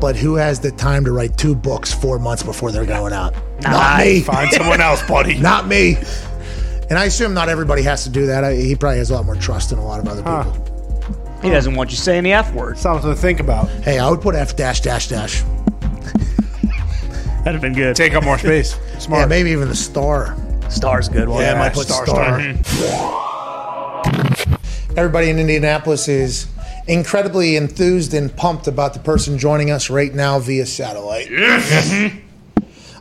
but who has the time to write two books four months before they're going out? Not me. Find someone else, buddy. [laughs] Not me. And I assume not everybody has to do that. I, he probably has a lot more trust than a lot of other people. He doesn't want you saying the F word. Something to think about. Hey, I would put F dash dash dash. That'd have been good. Take up more space. [laughs] Yeah, Smart. maybe even the star. Star's good one. Yeah, I might put star, star. [laughs] Everybody in Indianapolis is incredibly enthused and pumped about the person joining us right now via satellite. Mm-hmm.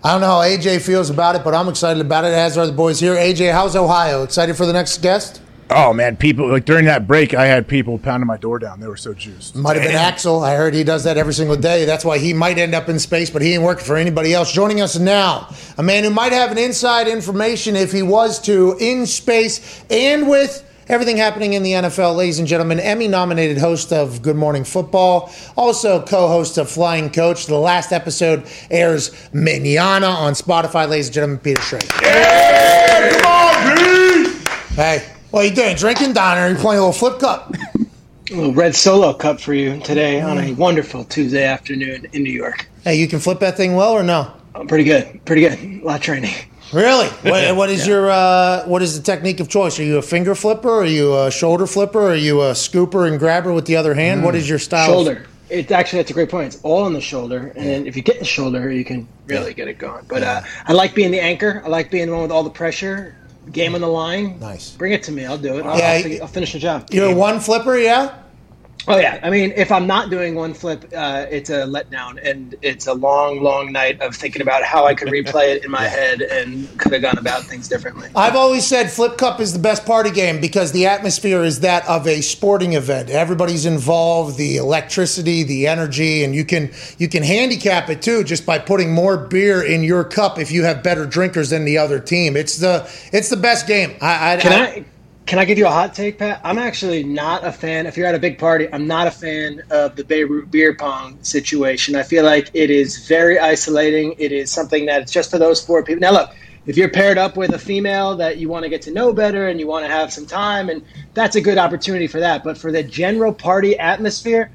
I don't know how AJ feels about it, but I'm excited about it, as are the boys here. AJ, how's Ohio? Excited for the next guest? Oh man, people like during that break, I had people pounding my door down. They were so juiced. Might have been Axel. I heard he does that every single day. That's why he might end up in space, but he ain't working for anybody else. Joining us now, a man who might have an inside information if he was to in space and with everything happening in the NFL, ladies and gentlemen. Emmy nominated host of Good Morning Football, also co host of Flying Coach. The last episode airs manana on Spotify, ladies and gentlemen. Peter Schrager. Hey, what are you doing? Drinking, Donner? You playing a little flip cup? A little red solo cup for you today on a wonderful Tuesday afternoon in New York. Hey, you can flip that thing well or no? Oh, pretty good, pretty good. A lot of training. Really? What, what is your uh, what is the technique of choice? Are you a finger flipper? Are you a shoulder flipper? Are you a scooper and grabber with the other hand? What is your style? of- Shoulder. It actually that's a great point. It's all on the shoulder, and then if you get the shoulder, you can really get it going. But uh, I like being the anchor. I like being the one with all the pressure. Game on the line. Nice. Bring it to me. I'll do it. I'll, Yeah, I'll, I'll finish the job. You're a one flipper, yeah. Oh yeah, I mean, if I'm not doing one flip, uh, it's a letdown, and it's a long, long night of thinking about how I could replay it in my [laughs] head and could have gone about things differently. I've always said Flip Cup is the best party game because the atmosphere is that of a sporting event. Everybody's involved, the electricity, the energy, and you can you can handicap it too just by putting more beer in your cup if you have better drinkers than the other team. It's the it's the best game. I, I, Can I can I give you a hot take, Pat? I'm actually not a fan. If you're at a big party, I'm not a fan of the Beirut beer pong situation. I feel like it is very isolating. It is something that's just for those four people. Now, look, if you're paired up with a female that you want to get to know better and you want to have some time, and that's a good opportunity for that. But for the general party atmosphere,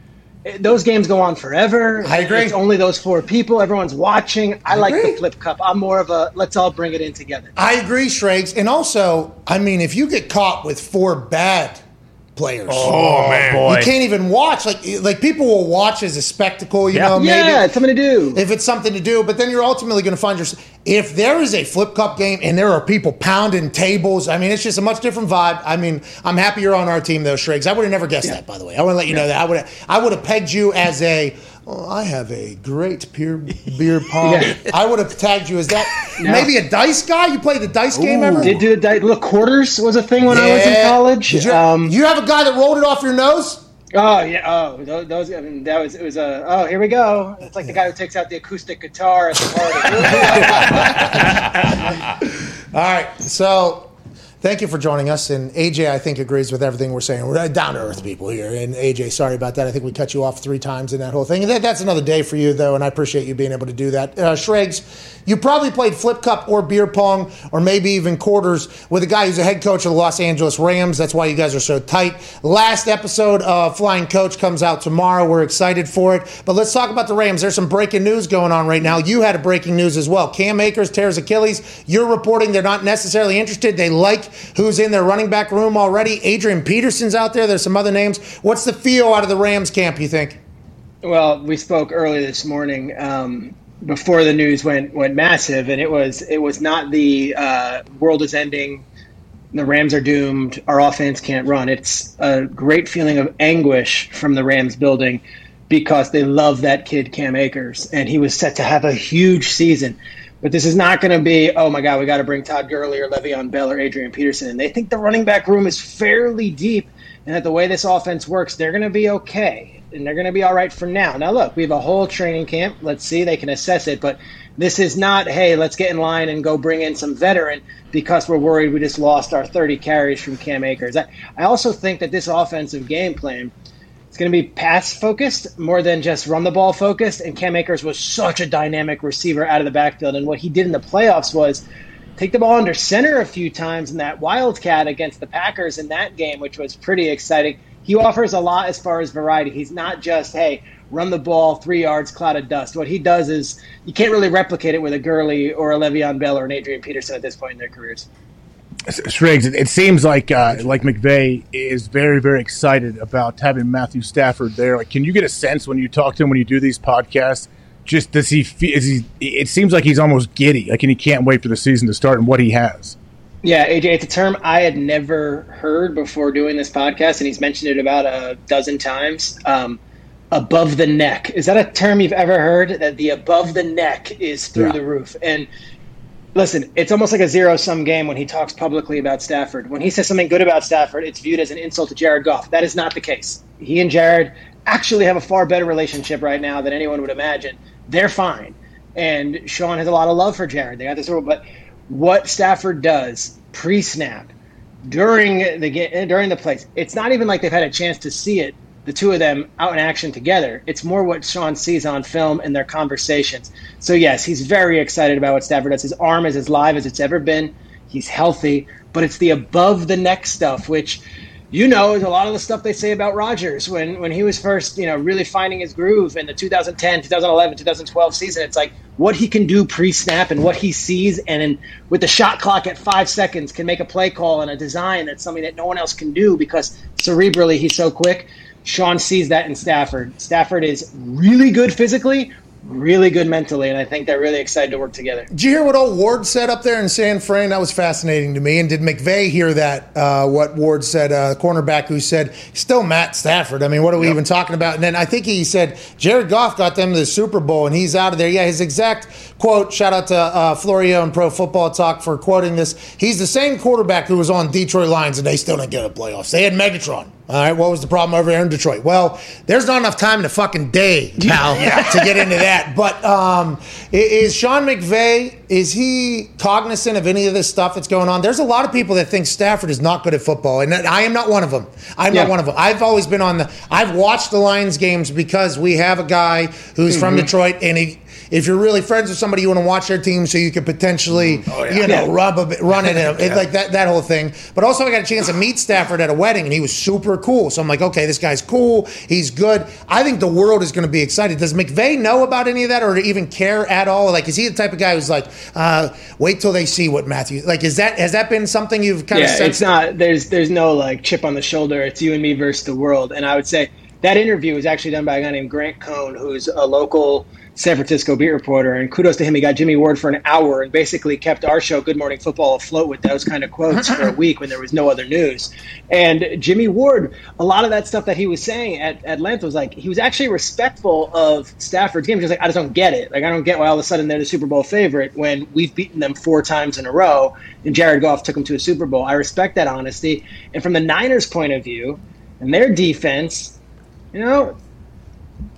those games go on forever. I agree. It's only those four people. Everyone's watching. I, like agree. the flip cup. I'm more of a let's all bring it in together. I agree, Shrakes. And also, I mean, if you get caught with four bad players, oh, oh, man. boy. you can't even watch. Like, like people will watch as a spectacle. You Yeah. know, maybe yeah, it's something to do. if it's something to do. But then you're ultimately going to find yourself. If there is a flip cup game and there are people pounding tables, I mean, it's just a much different vibe. I mean, I'm happy you're on our team, though, Shrakes. I would have never guessed that, by the way. I want to let you know that I would I would have pegged you as a. Oh, I have a great beer beer [laughs] pong. Yeah. I would have tagged you as that. Maybe a dice guy. You played the dice game ever? Did do the di- little quarters was a thing when I was in college. You, um, you have a guy that rolled it off your nose? Oh yeah, oh those, those I mean, that was it was a oh here we go. It's like the guy who takes out the acoustic guitar at the party. [laughs] All right. So thank you for joining us. And AJ, I think, agrees with everything we're saying. We're down to earth people here. And AJ, sorry about that. I think we cut you off three times in that whole thing. That, that's another day for you, though. And I appreciate you being able to do that. Uh, Shregs, you probably played flip cup or beer pong or maybe even quarters with a guy who's a head coach of the Los Angeles Rams. That's why you guys are so tight. Last episode of Flying Coach comes out tomorrow. We're excited for it. But let's talk about the Rams. There's some breaking news going on right now. You had a breaking news as well. Cam Akers tears Achilles. You're reporting they're not necessarily interested. They like who's in their running back room already. Adrian Peterson's out there. There's some other names. What's the feel out of the Rams camp, you think? well, we spoke early this morning um, before the news went went massive, and it was it was not the uh, world is ending. The Rams are doomed. Our offense can't run. It's a great feeling of anguish from the Rams building because they love that kid Cam Akers, and he was set to have a huge season. But this is not going to be, oh my God, we got to bring Todd Gurley or Le'Veon Bell or Adrian Peterson. And they think the running back room is fairly deep, and that the way this offense works, they're going to be okay, and they're going to be all right for now. Now, look, we have a whole training camp. Let's see, they can assess it, but this is not, hey, let's get in line and go bring in some veteran because we're worried we just lost our 30 carries from Cam Akers. I, I also think that this offensive game plan it's going to be pass focused more than just run the ball focused. And Cam Akers was such a dynamic receiver out of the backfield. And what he did in the playoffs was take the ball under center a few times in that Wildcat against the Packers in that game, which was pretty exciting. he offers a lot as far as variety. He's not just hey run the ball three yards, cloud of dust. What he does is you can't really replicate it with a Gurley or a Le'Veon Bell or an Adrian Peterson at this point in their careers. Striggs, it, it seems like uh, like McVay is very very excited about having Matthew Stafford there. Like, can you get a sense when you talk to him when you do these podcasts? Just does he feel? Is he? It seems like he's almost giddy. Like, and he can't wait for the season to start and what he has. Yeah, AJ, it's a term I had never heard before doing this podcast, and he's mentioned it about a dozen times. Um, above the neck is that a term you've ever heard? That the above the neck is through Yeah. the roof, and Listen, it's almost like a zero sum game when he talks publicly about Stafford. When he says something good about Stafford, it's viewed as an insult to Jared Goff. That is not the case. He and Jared actually have a far better relationship right now than anyone would imagine. They're fine. And Sean has a lot of love for Jared. They got this, but what Stafford does pre snap during the during the plays, it's not even like they've had a chance to see it the two of them out in action together. It's more what Sean sees on film and their conversations. So yes, he's very excited about what Stafford does. His arm is as live as it's ever been. He's healthy, but it's the above the neck stuff, which you know is a lot of the stuff they say about Rodgers when when he was first, you know, really finding his groove in the 2010, 2011, 2012 season. It's like what he can do pre-snap and what he sees, and in, with the shot clock at five seconds, can make a play call and a design that's something that no one else can do because cerebrally he's so quick. Sean sees that in Stafford. Stafford is really good physically, really good mentally, and I think they're really excited to work together. Did you hear what old Ward said up there in San Fran? That was fascinating to me. And did McVay hear that? Uh, what Ward said, uh, cornerback who said, still Matt Stafford. I mean, what are we even talking about? And then I think he said, Jared Goff got them to the Super Bowl and he's out of there. Yeah, his exact quote, shout out to uh, Florio and Pro Football Talk for quoting this. He's the same quarterback who was on Detroit Lions and they still didn't get a playoffs. They had Megatron. All right, what was the problem over there in Detroit? Well, there's not enough time in the fucking day, pal, [laughs] to get into that. But um, is Sean McVay is he cognizant of any of this stuff that's going on? There's a lot of people that think Stafford is not good at football, and I am not one of them. I'm Yeah. not one of them. I've always been on the. I've watched the Lions games because we have a guy who's from Detroit, and he. If you're really friends with somebody, you want to watch their team so you could potentially, you know, Yeah. rub a bit, run [laughs] it, it like that that whole thing. But also, I got a chance to meet Stafford at a wedding, and he was super cool. So I'm like, okay, this guy's cool. He's good. I think the world is going to be excited. Does McVay know about any of that, or even care at all? Like, is he the type of guy who's like, uh, wait till they see what Matthew? Like, is that has that been something you've kind of Yeah, it's not. There's there's no like chip on the shoulder. It's you and me versus the world. And I would say that interview was actually done by a guy named Grant Cohn, who's a local San Francisco beat reporter. And kudos to him. He got Jimmy Ward for an hour and basically kept our show, Good Morning Football, afloat with those kind of quotes for a [laughs] week when there was no other news. And Jimmy Ward, a lot of that stuff that he was saying at Atlanta was like he was actually respectful of Stafford's game. Just like I just don't get it. Like I don't get why all of a sudden they're the Super Bowl favorite when we've beaten them four times in a row and Jared Goff took them to a Super Bowl. I respect that honesty. And from the Niners' point of view and their defense, you know,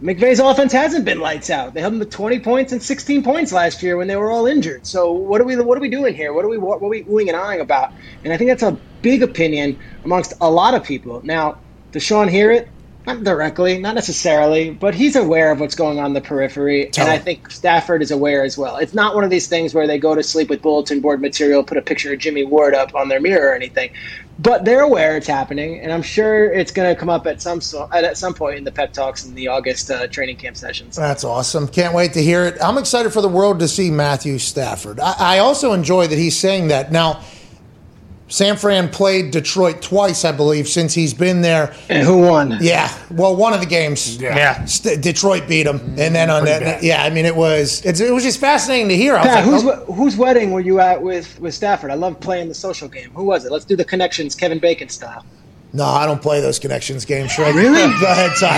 McVay's offense hasn't been lights out. They held them to 20 points and 16 points last year when they were all injured. So what are we what are we doing here? What are we what are we oohing and eyeing about? And I think that's a big opinion amongst a lot of people. Now, does Sean hear it? Not directly, not necessarily, but he's aware of what's going on in the periphery, Tell and I think Stafford is aware as well. It's not one of these things where they go to sleep with bulletin board material, put a picture of Jimmy Ward up on their mirror or anything, but they're aware it's happening, and I'm sure it's going to come up at some so, at some point in the pep talks in the August uh, training camp sessions. That's awesome. Can't wait to hear it. I'm excited for the world to see Matthew Stafford. I, I also enjoy that he's saying that. Now, San Fran played Detroit twice, I believe, since he's been there. And who won? Yeah, well, one of the games. Yeah. St- Detroit beat him, and then on that, bad. yeah, I mean, it was it's, it was just fascinating to hear. I Pat, like, whose oh, whose wedding were you at with with Stafford? I love playing the social game. Who was it? Let's do the connections, Kevin Bacon style. No, I don't play those connections games, Shrek. Really? [laughs] Go ahead, Ty.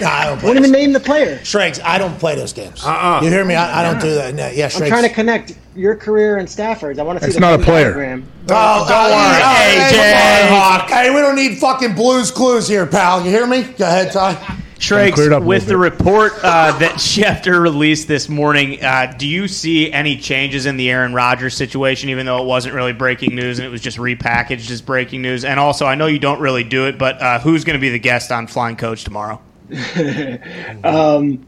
No, I don't play. Won't even name the player. Shregs, I don't play those games. Uh-uh. You hear me? I, I don't do that. No, yeah, Shregs. I'm trying to connect your career and Stafford's. I want to see That's the not a Venn player. diagram. Oh, Don't oh, worry. Hey, hey, Jay. come on, Hawk. Hey, we don't need fucking blues clues here, pal. You hear me? Go ahead, Ty. Shregs, cleared up a with little the report uh, that [laughs] Schefter released this morning, uh, do you see any changes in the Aaron Rodgers situation, even though it wasn't really breaking news and it was just repackaged as breaking news? And also, I know you don't really do it, but uh, who's going to be the guest on Flying Coach tomorrow? [laughs] Um,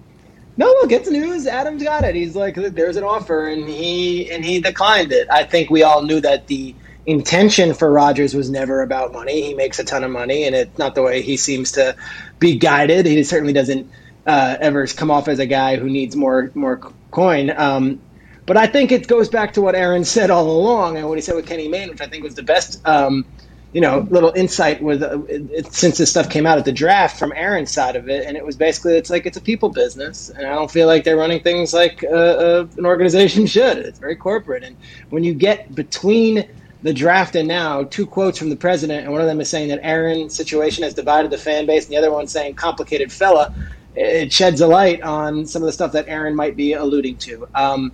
no, look, it's news. Adam's got it. He's like, there's an offer, and he and he declined it. I think we all knew that the intention for Rodgers was never about money. He makes a ton of money, and it's not the way he seems to be guided. He certainly doesn't uh, ever come off as a guy who needs more more coin. Um, but I think it goes back to what Aaron said all along, and what he said with Kenny Mayne, which I think was the best. Um, you know, little insight with uh, it, it, since this stuff came out at the draft from Aaron's side of it, and it was basically it's like it's a people business, and I don't feel like they're running things like uh, uh, an organization [laughs] should. It's very corporate, and when you get between the draft and now, two quotes from the president, and one of them is saying that Aaron's situation has divided the fan base, and the other one saying complicated fella. It sheds a light on some of the stuff that Aaron might be alluding to. Um,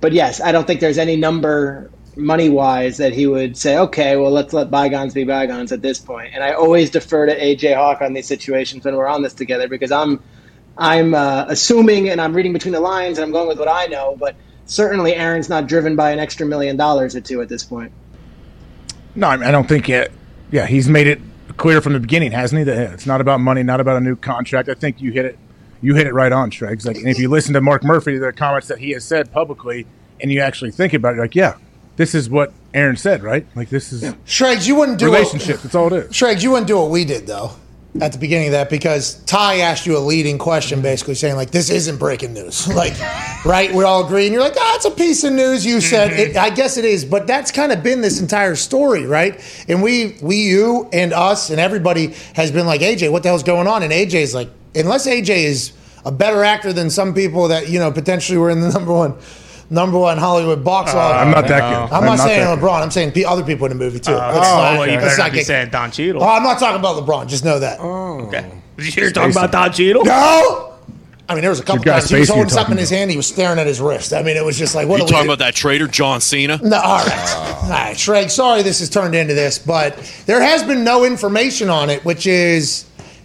but yes, I don't think there's any number money wise that he would say, okay, well, let's let bygones be bygones at this point. And I always defer to AJ Hawk on these situations when we're on this together because I'm I'm uh, assuming and I'm reading between the lines and I'm going with what I know. But certainly, Aaron's not driven by an extra million dollars or two at this point. No, I don't think it. Yeah, he's made it clear from the beginning, hasn't he? That it's not about money, not about a new contract. I think you hit it. You hit it right on, Shregs. Like, and if you listen to Mark Murphy, the comments that he has said publicly, and you actually think about it, like, yeah, this is what Aaron said, right? Like this is Shregs, you wouldn't do it relationship. What, that's all it is. Shregs, you wouldn't do what we did though at the beginning of that because Ty asked you a leading question, basically saying like this isn't breaking news, [laughs] like right? We all agree, and you're like, ah, oh, it's a piece of news. You said, mm-hmm. it, I guess it is, but that's kind of been this entire story, right? And we, we, you, and us, and everybody has been like, AJ, what the hell's going on? And AJ's like, unless AJ is a better actor than some people that you know potentially were in the [laughs] number one number one Hollywood box uh, office. I'm not that good. I'm, I'm not, not, saying LeBron. I'm saying other people in the movie too. Uh, oh, not, well, you better not be saying Don Cheadle. Oh, I'm not talking about LeBron. Just know that. Oh, okay. You're talking about Don Cheadle? No. I mean, there was a couple times he was holding something in his hand. He was staring at his wrist. I mean, it was just like, what are you talking about that trader, John Cena? No, all right. All right, Shrek, sorry this has turned into this, but there has been no information on it, which is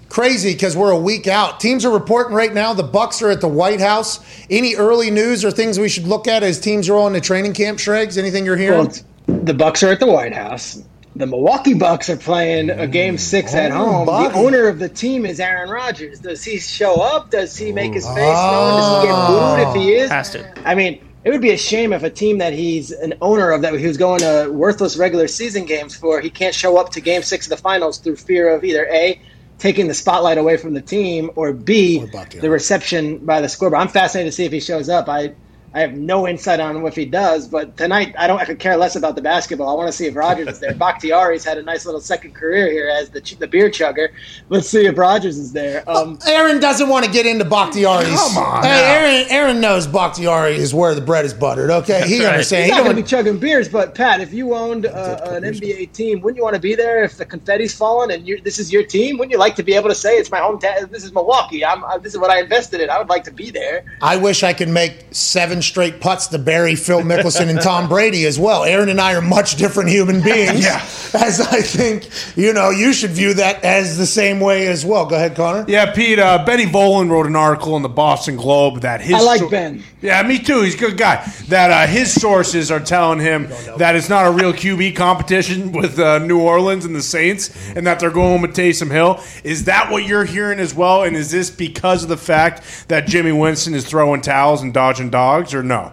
crazy because we're a week out. Teams are reporting right now. The Bucks are at the White House. Any early news or things we should look at as teams are on the training camp? Shregs, anything you're hearing? Well, the Bucks are at the White House. The Milwaukee Bucks are playing a game six at oh, home. The owner of the team is Aaron Rodgers. Does he show up? Does he make his face known? Does he get oh. booed if he is? Has to. I mean, it would be a shame if a team that he's an owner of that he was going to worthless regular season games for, he can't show up to game six of the finals through fear of either A, taking the spotlight away from the team, or B, the reception by the scoreboard. I'm fascinated to see if he shows up. I I have no insight on if he does, but tonight I don't I could care less about the basketball. I want to see if Rodgers is there. [laughs] Bakhtiari's had a nice little second career here as the the beer chugger. Let's see if Rodgers is there. Um, Aaron doesn't want to get into Bakhtiari's. Come on, hey, Aaron. Aaron knows Bakhtiari is where the bread is buttered. Okay, he right. understands. He's not going to be chugging beers, but Pat, if you owned uh, an NBA team, wouldn't you want to be there if the confetti's falling and this is your team? Wouldn't you like to be able to say it's my hometown? This is Milwaukee. I'm, uh, this is what I invested in. I would like to be there. I wish I could make seven straight putts to bury Phil Mickelson and Tom Brady as well. Aaron and I are much different human beings. yeah. [laughs] As I think, you know, you should view that as the same way as well. Go ahead, Connor. Yeah, Pete, uh, Benny Volin wrote an article in the Boston Globe that his. I like so- Ben. Yeah, me too. He's a good guy. That uh, his sources are telling him that it's not a real QB competition with uh, New Orleans and the Saints, and that they're going with Taysom Hill. Is that what you're hearing as well? And is this because of the fact that Jameis Winston is throwing towels and dodging dogs, or no?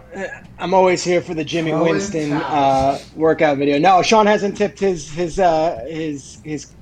I'm always here for the Jameis Winston uh, workout video. No, Sean hasn't tipped his his uh, his his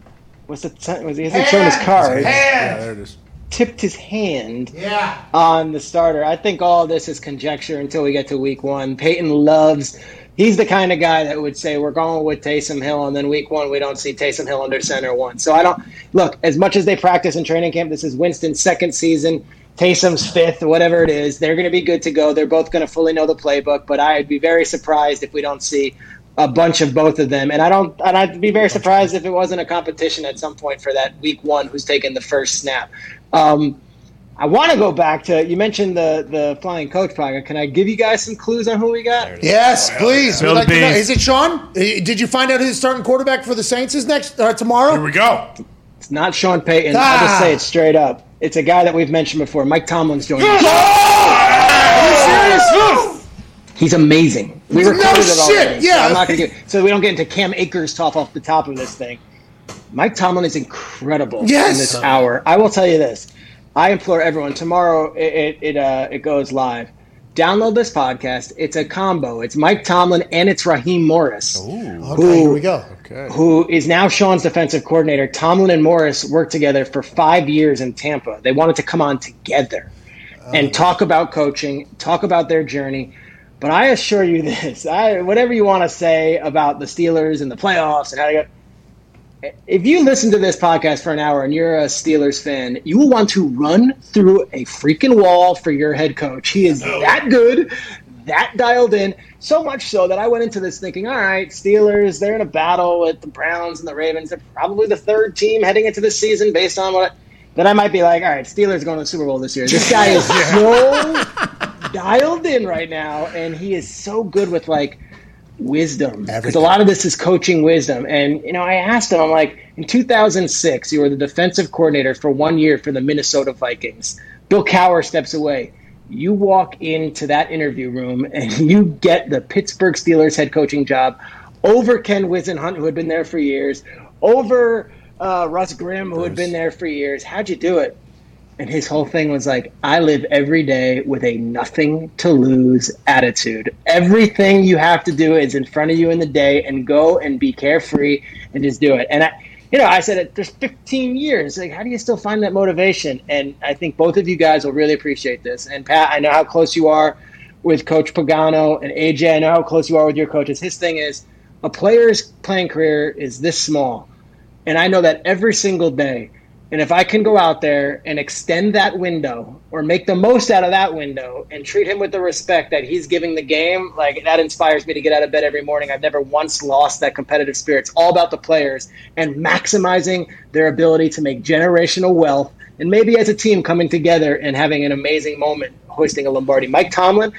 what's it? Was he hasn't shown his card? Yeah, there it is. Tipped his hand yeah. on the starter. I think all this is conjecture until we get to week one. Payton loves. He's the kind of guy that would say we're going with Taysom Hill, and then week one we don't see Taysom Hill under center one. So I don't look as much as they practice in training camp. This is Winston's second season Taysom's fifth, whatever it is, they're going to be good to go. They're both going to fully know the playbook, but I'd be very surprised if we don't see a bunch of both of them. And I don't, and I'd be very surprised if it wasn't a competition at some point for that week one who's taking the first snap. Um, I want to go back to you mentioned the the flying coach project. Can I give you guys some clues on who we got? Yes, please. Like is it Sean? Did you find out who the starting quarterback for the Saints is next uh, tomorrow? Here we go. It's not Sean Payton. Ah. I'll just say it straight up. It's a guy that we've mentioned before. Mike Tomlin's joining. us. He's amazing. We recorded no it already. Shit. Yeah. So, I'm not gonna get, so we don't get into Cam Akers talk off the top of this thing. Mike Tomlin is incredible yes. in this hour. I will tell you this. I implore everyone tomorrow. It it it, uh, it goes live. download this podcast. It's a combo. It's Mike Tomlin and it's Raheem Morris, Okay, here we go. Who is now Sean's defensive coordinator. Tomlin and Morris worked together for five years in Tampa. They wanted to come on together oh. and talk about coaching, talk about their journey. But I assure you [laughs] this: I, whatever you want to say about the Steelers and the playoffs and how they go, if you listen to this podcast for an hour and you're a Steelers fan, you will want to run through a freaking wall for your head coach. He is that good, that dialed in, so much so that I went into this thinking, all right, Steelers, they're in a battle with the Browns and the Ravens. They're probably the third team heading into this season based on what. Then I might be like, all right, Steelers going to the Super Bowl this year. This guy is [laughs] so dialed in right now, and he is so good with like wisdom because a lot of this is coaching wisdom. And you know, I asked him, I'm like, in 2006, you were the defensive coordinator for one year for the Minnesota Vikings. Bill Cowher steps away. You walk into that interview room [laughs] and you get the Pittsburgh Steelers head coaching job over Ken Whisenhunt, who had been there for years, over uh, Russ Grimm, who had been there for years. How'd you do it? And his whole thing was like, I live every day with a nothing to lose attitude. Everything you have to do is in front of you in the day and go and be carefree and just do it. And I, you know, I said it, there's 15 years. Like, how do you still find that motivation? And I think both of you guys will really appreciate this. And Pat, I know how close you are with Coach Pagano and AJ. I know how close you are with your coaches. His thing is a player's playing career is this small. And I know that every single day. And if I can go out there and extend that window or make the most out of that window and treat him with the respect that he's giving the game, like that inspires me to get out of bed every morning. I've never once lost that competitive spirit. It's all about the players and maximizing their ability to make generational wealth and maybe as a team coming together and having an amazing moment hoisting a Lombardi. Mike Tomlin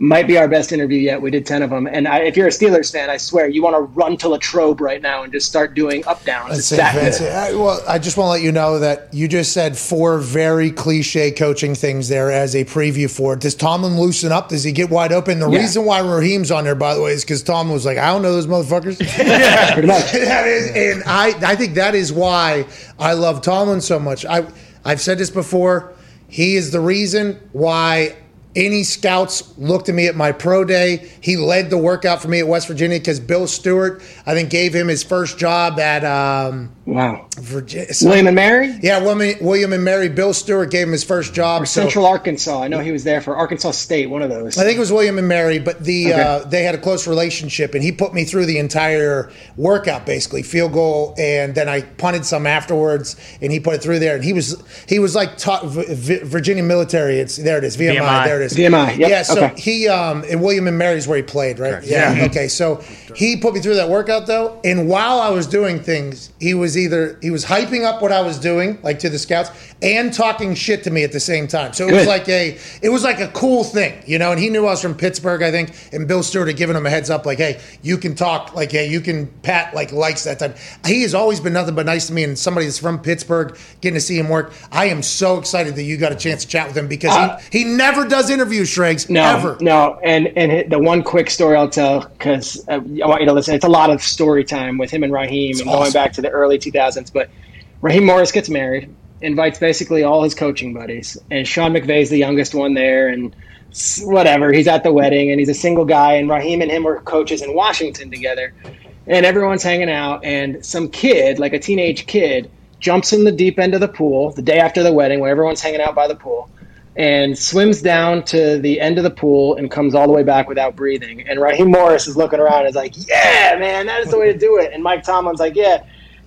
might be our best interview yet. We did 10 of them. And I, if you're a Steelers fan, I swear you want to run to Latrobe right now and just start doing up downs. It's that good. I, well, I just want to let you know that you just said four very cliche coaching things there as a preview for it. Does Tomlin loosen up? Does he get wide open? The Yeah. reason why Raheem's on there, by the way, is because Tomlin was like, I don't know those motherfuckers. [laughs] Pretty much. [laughs] that is, and I, I think that is why I love Tomlin so much. I, I've said this before. He is the reason why any scouts looked at me at my pro day. He led the workout for me at West Virginia because Bill Stewart, I think, gave him his first job at um, Wow. Virginia. William and Mary? Yeah, William, William and Mary. Bill Stewart gave him his first job. so- Central Arkansas. I know he was there for Arkansas State, one of those. I think it was William and Mary, but the Okay. uh, they had a close relationship, and he put me through the entire workout, basically field goal, and then I punted some afterwards, and he put it through there, and he was he was like taught v- v- Virginia military. It's there it is VMI, VMI. there it is VMI, yep, yeah. So okay. he um and William and Mary's where he played, right? Yeah. Okay, so he put me through that workout though, and while I was doing things, he was either he was hyping up what I was doing, like to the scouts, and talking shit to me at the same time. So it was like a it was like a cool thing, you know. And he knew I was from Pittsburgh, I think, and Bill Stewart had given him a heads up, like, hey, you can talk, like, hey, you can Pat like likes that type. He has always been nothing but nice to me, and somebody that's from Pittsburgh, getting to see him work. I am so excited that you got a chance to chat with him because Uh, he he never does interviews, Shregs, No, ever. no, and and the one quick story I'll tell because I want you to listen. It's a lot of story time with him and Raheem, and going back to the early 2000s. But Raheem Morris gets married, invites basically all his coaching buddies, and Sean McVay's the youngest one there, and whatever. He's at the wedding, and he's a single guy, and Raheem and him were coaches in Washington together, and everyone's hanging out, and some kid, like a teenage kid, jumps in the deep end of the pool the day after the wedding, where everyone's hanging out by the pool and swims down to the end of the pool and comes all the way back without breathing. And Raheem Morris is looking around and is like, Yeah, man, that is the way to do it. And Mike Tomlin's like, Yeah.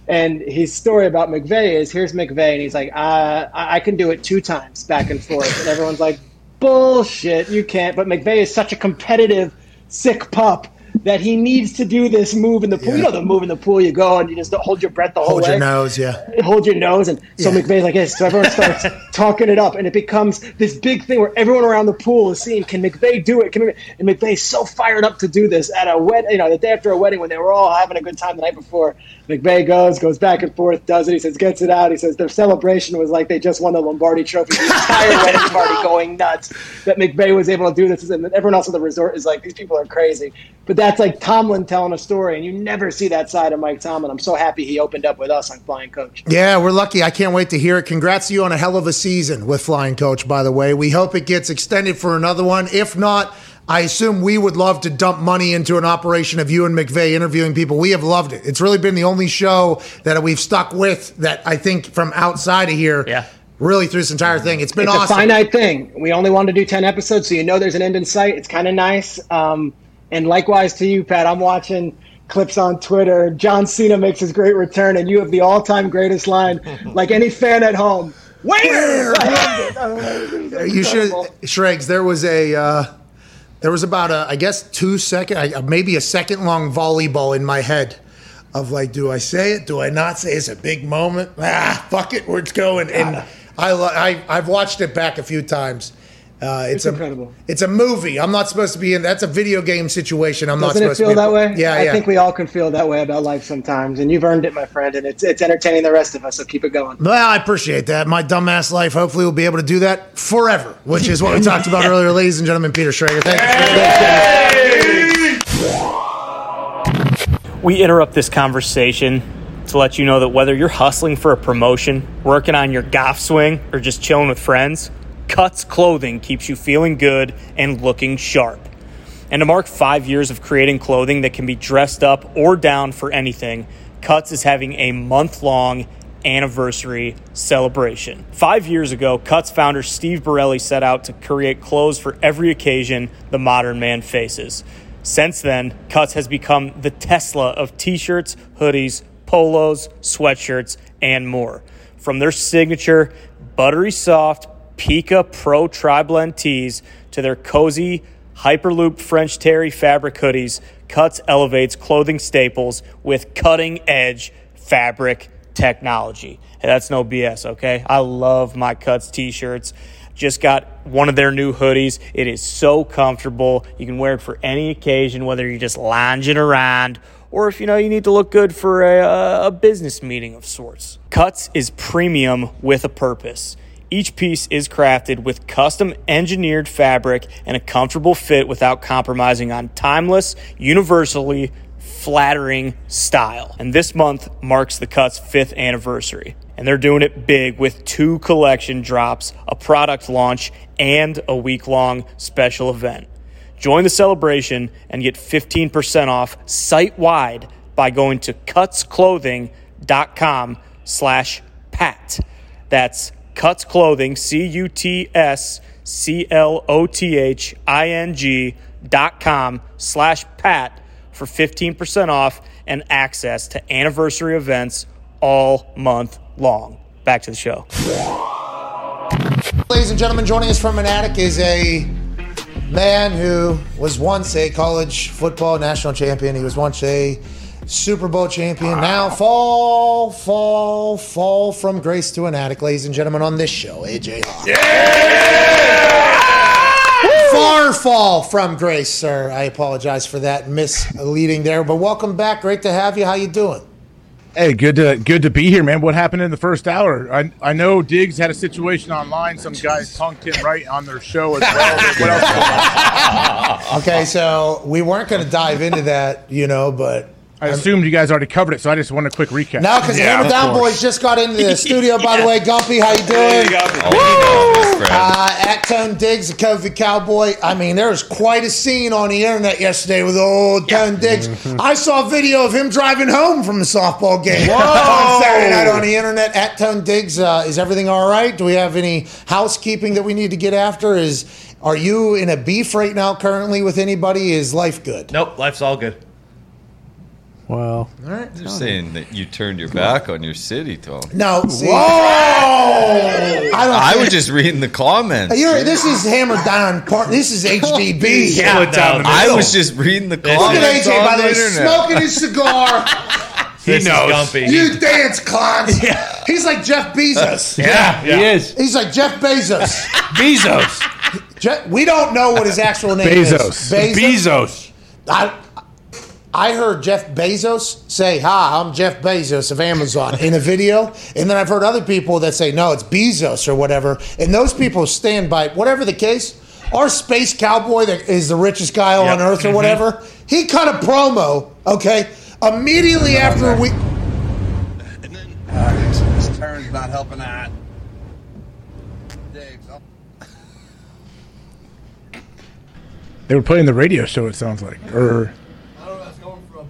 And his story about McVay is here's McVay, and he's like, uh, I, I can do it two times back and forth. And everyone's like, Bullshit, you can't. But McVay is such a competitive, sick pup that he needs to do this move in the pool. You know the move in the pool, you go and you just hold your breath the whole Hold way your nose, yeah. hold your nose. And so Yeah. McVay's like this. So everyone starts [laughs] talking it up, and it becomes this big thing where everyone around the pool is seeing, can McVay do it? Can McVay? And McVay's so fired up to do this at a wedding, you know, the day after a wedding when they were all having a good time the night before. McVay goes, goes back and forth, does it. He says, gets it out. He says their celebration was like they just won the Lombardi Trophy. The entire [laughs] wedding party going nuts that McVay was able to do this, and everyone else at the resort is like, these people are crazy. But that's like Tomlin telling a story, and you never see that side of Mike Tomlin. I'm so happy he opened up with us on Flying Coach. Yeah, we're lucky. I can't wait to hear it. Congrats to you on a hell of a season with Flying Coach, by the way. We hope it gets extended for another one. If not, I assume we would love to dump money into an operation of you and McVay interviewing people. We have loved it. It's really been the only show that we've stuck with that I think from outside of here. Yeah. Really through this entire thing. It's been it's awesome. a finite thing. We only wanted to do 10 episodes, so you know there's an end in sight. It's kind of nice. Um, and likewise to you, Pat. I'm watching clips on Twitter. John Cena makes his great return, and you have the all time greatest line, [laughs] like any fan at home. Where? [laughs] you should, Shregs. There was a, uh, there was about a, I guess two second, I- maybe a second long volleyball in my head of like, do I say it? Do I not say it? It's a big moment. Ah, fuck it, where it's going. And I, I, I've watched it back a few times. Uh, it's, It's a, incredible. It's a movie. I'm not supposed to be in. That's a video game situation. I'm Doesn't not it supposed to feel that way? Yeah, I yeah. think we all can feel that way about life sometimes, and you've earned it, my friend. And it's it's entertaining the rest of us. So keep it going. Well, I appreciate that. My dumbass life hopefully we'll be able to do that forever, which is what we talked about [laughs] earlier, ladies and gentlemen. Peter Schrager, thank you. We interrupt this conversation to let you know that whether you're hustling for a promotion, working on your golf swing, or just chilling with friends, Cuts Clothing keeps you feeling good and looking sharp. And to mark five years of creating clothing that can be dressed up or down for anything, Cuts is having a month long anniversary celebration. Five years ago, Cuts founder Steve Borelli set out to create clothes for every occasion the modern man faces. Since then, Cuts has become the Tesla of t shirts, hoodies, polos, sweatshirts, and more. From their signature buttery soft PYCA Pro Tri Blend tees to their cozy Hyperloop French Terry fabric hoodies, Cuts elevates clothing staples with cutting edge fabric technology. That's no BS, okay? I love my Cuts t shirts. Just got one of their new hoodies. It is so comfortable. You can wear it for any occasion, whether you're just lounging around or if you know you need to look good for a, a business meeting of sorts. Cuts is premium with a purpose. Each piece is crafted with custom engineered fabric and a comfortable fit without compromising on timeless, universally flattering style. And this month marks the Cuts' fifth anniversary. And they're doing it big with two collection drops, a product launch, and a week long special event. Join the celebration and get 15% off site wide by going to cutsclothing.com slash pat. That's Cuts Clothing, C U T S C L O T H I N G dot com slash pat for 15% off and access to anniversary events all month long. Back to the show. Ladies and gentlemen, joining us from an attic is a man who was once a college football national champion. He was once a Super Bowl champion. Now fall, fall, fall from grace to an attic, ladies and gentlemen, on this show, AJ Hawk. Far fall from grace, sir. I apologize for that misleading there, but welcome back. Great to have you. How you doing? Hey, good to good to be here, man. What happened in the first hour? I I know Diggs had a situation online. Some guys punked him right on their show as well. what else? [laughs] Okay, so we weren't going to dive into that, you know, but I assumed you guys already covered it, so I just want a quick recap. No, because Yeah, Hammer Down. Boys just got into the [laughs] studio. By the way, Gumpy, how you doing? Uh, at Tone Diggs, the Kofi Cowboy. I mean, there was quite a scene on the internet yesterday with old Tone Diggs. I saw a video of him driving home from the softball game [laughs] on Saturday night on the internet. At Tone Diggs, uh, is everything all right? Do we have any housekeeping that we need to get after? Is are you in a beef right now currently with anybody? Is life good? Nope, life's all good. Well, All right. They're saying that you turned your back on your city, Tom. No. See, I don't. I was just reading the comments. You're, this is hammered down. Part, this is [laughs] HDB. Yeah, Split down the I was just reading the comments. Look at AJ, by the way, smoking his cigar. [laughs] he This is knows. Gumpy. you dance, clowns. [laughs] He's like Jeff Bezos. Yeah, he is. He's like Jeff Bezos. Bezos. Je- we don't know what his actual name Bezos. is. Bezos. Bezos. I, I heard Jeff Bezos say, Hi, I'm Jeff Bezos of Amazon in a video. And then I've heard other people that say, No, it's Bezos or whatever. And those people stand by whatever the case. our space cowboy that is the richest guy on earth or mm-hmm. whatever, he cut a promo, okay, immediately after we. And then this turn's not helping out. Dave. They were playing the radio show. It sounds like, or I don't know where that's going from.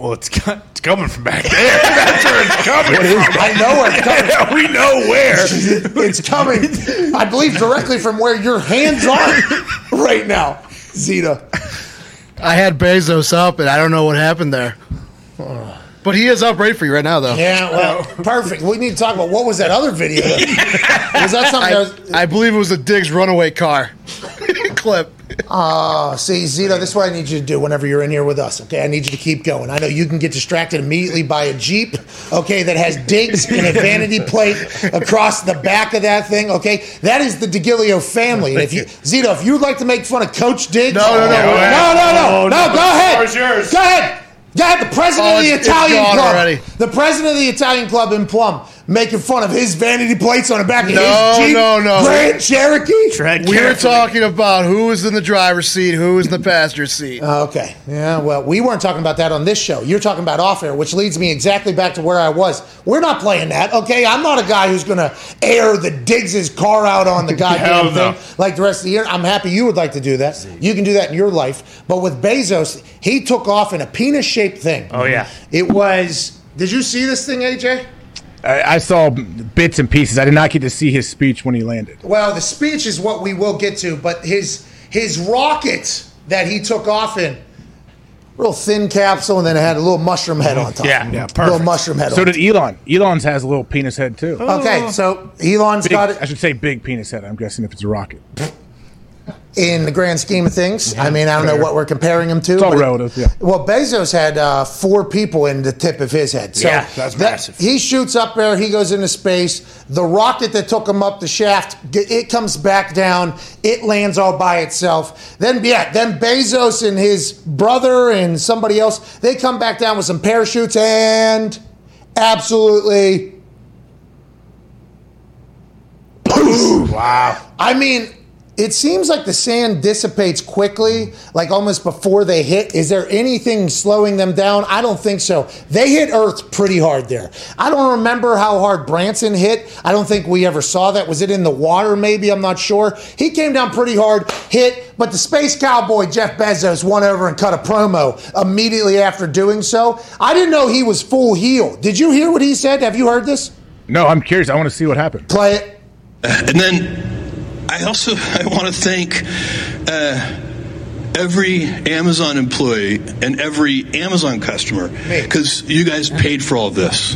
Well, it's, co- it's coming from back there. That's where it's coming from. I know where it's coming. we know where. [laughs] it's coming, I believe, directly from where your hands are right now, Zito. I had Bezos up, and I don't know what happened there. But he is up right for you right now, though. Yeah, well, perfect. We need to talk about what was that other video? [laughs] was that something? that was, I, I believe it was the Diggs runaway car clip. Oh, see, Zito, this is what I need you to do whenever you're in here with us, okay? I need you to keep going. I know you can get distracted immediately by a Jeep, okay, that has digs and a vanity plate across the back of that thing, okay? That is the DeGilio family. And if you, Zito, if you would like to make fun of Coach Diggs. No, no, no. No, no, no. Oh, No, no. go ahead. Yours. Go ahead. Go ahead. The president Oh, of the Italian club. already. The president of the Italian club in Plum making fun of his vanity plates on the back of No, his Jeep. no, no. Grand Cherokee. Tread We were carefully. talking about who was in the driver's seat, who was in the passenger seat. [laughs] Okay. Yeah, well, we weren't talking about that on this show. You're talking about off air, which leads me exactly back to where I was. We're not playing that, okay? I'm not a guy who's going to air the Diggs' car out on the [laughs] goddamn Hell thing like the rest of the year. I'm happy you would like to do that. You can do that in your life. But with Bezos, he took off in a penis shaped thing. Oh, yeah. It was. Did you see this thing, AJ? I, I saw bits and pieces. I did not get to see his speech when he landed. Well, the speech is what we will get to, but his his rocket that he took off in, real thin capsule, and then it had a little mushroom head on top. Yeah. Yeah, perfect. Little mushroom head. So on did Elon. Elon's has a little penis head too. Okay, so Elon's Big- got it. I should say big penis head. I'm guessing if it's a rocket. In the grand scheme of things. I mean, I don't know what we're comparing him to. It's all relative, yeah. Well, Bezos had uh, four people in the tip of his head. So Yeah, that's that- massive. He shoots up there. He goes into space. The rocket that took him up the shaft, it comes back down. It lands all by itself. Then, yeah, then Bezos and his brother and somebody else, they come back down with some parachutes and absolutely Wow. I mean, it seems like the sand dissipates quickly, like almost before they hit. Is there anything slowing them down? I don't think so. They hit Earth pretty hard there. I don't remember how hard Branson hit. I don't think we ever saw that. Was it in the water, maybe? I'm not sure. He came down pretty hard, hit, but the space cowboy, Jeff Bezos, went over and cut a promo immediately after doing so. I didn't know he was full heel. Did you hear what he said? Have you heard this? No, I'm curious. I want to see what happened. Play it. And then I also I want to thank uh, every Amazon employee and every Amazon customer because you guys paid for all of this.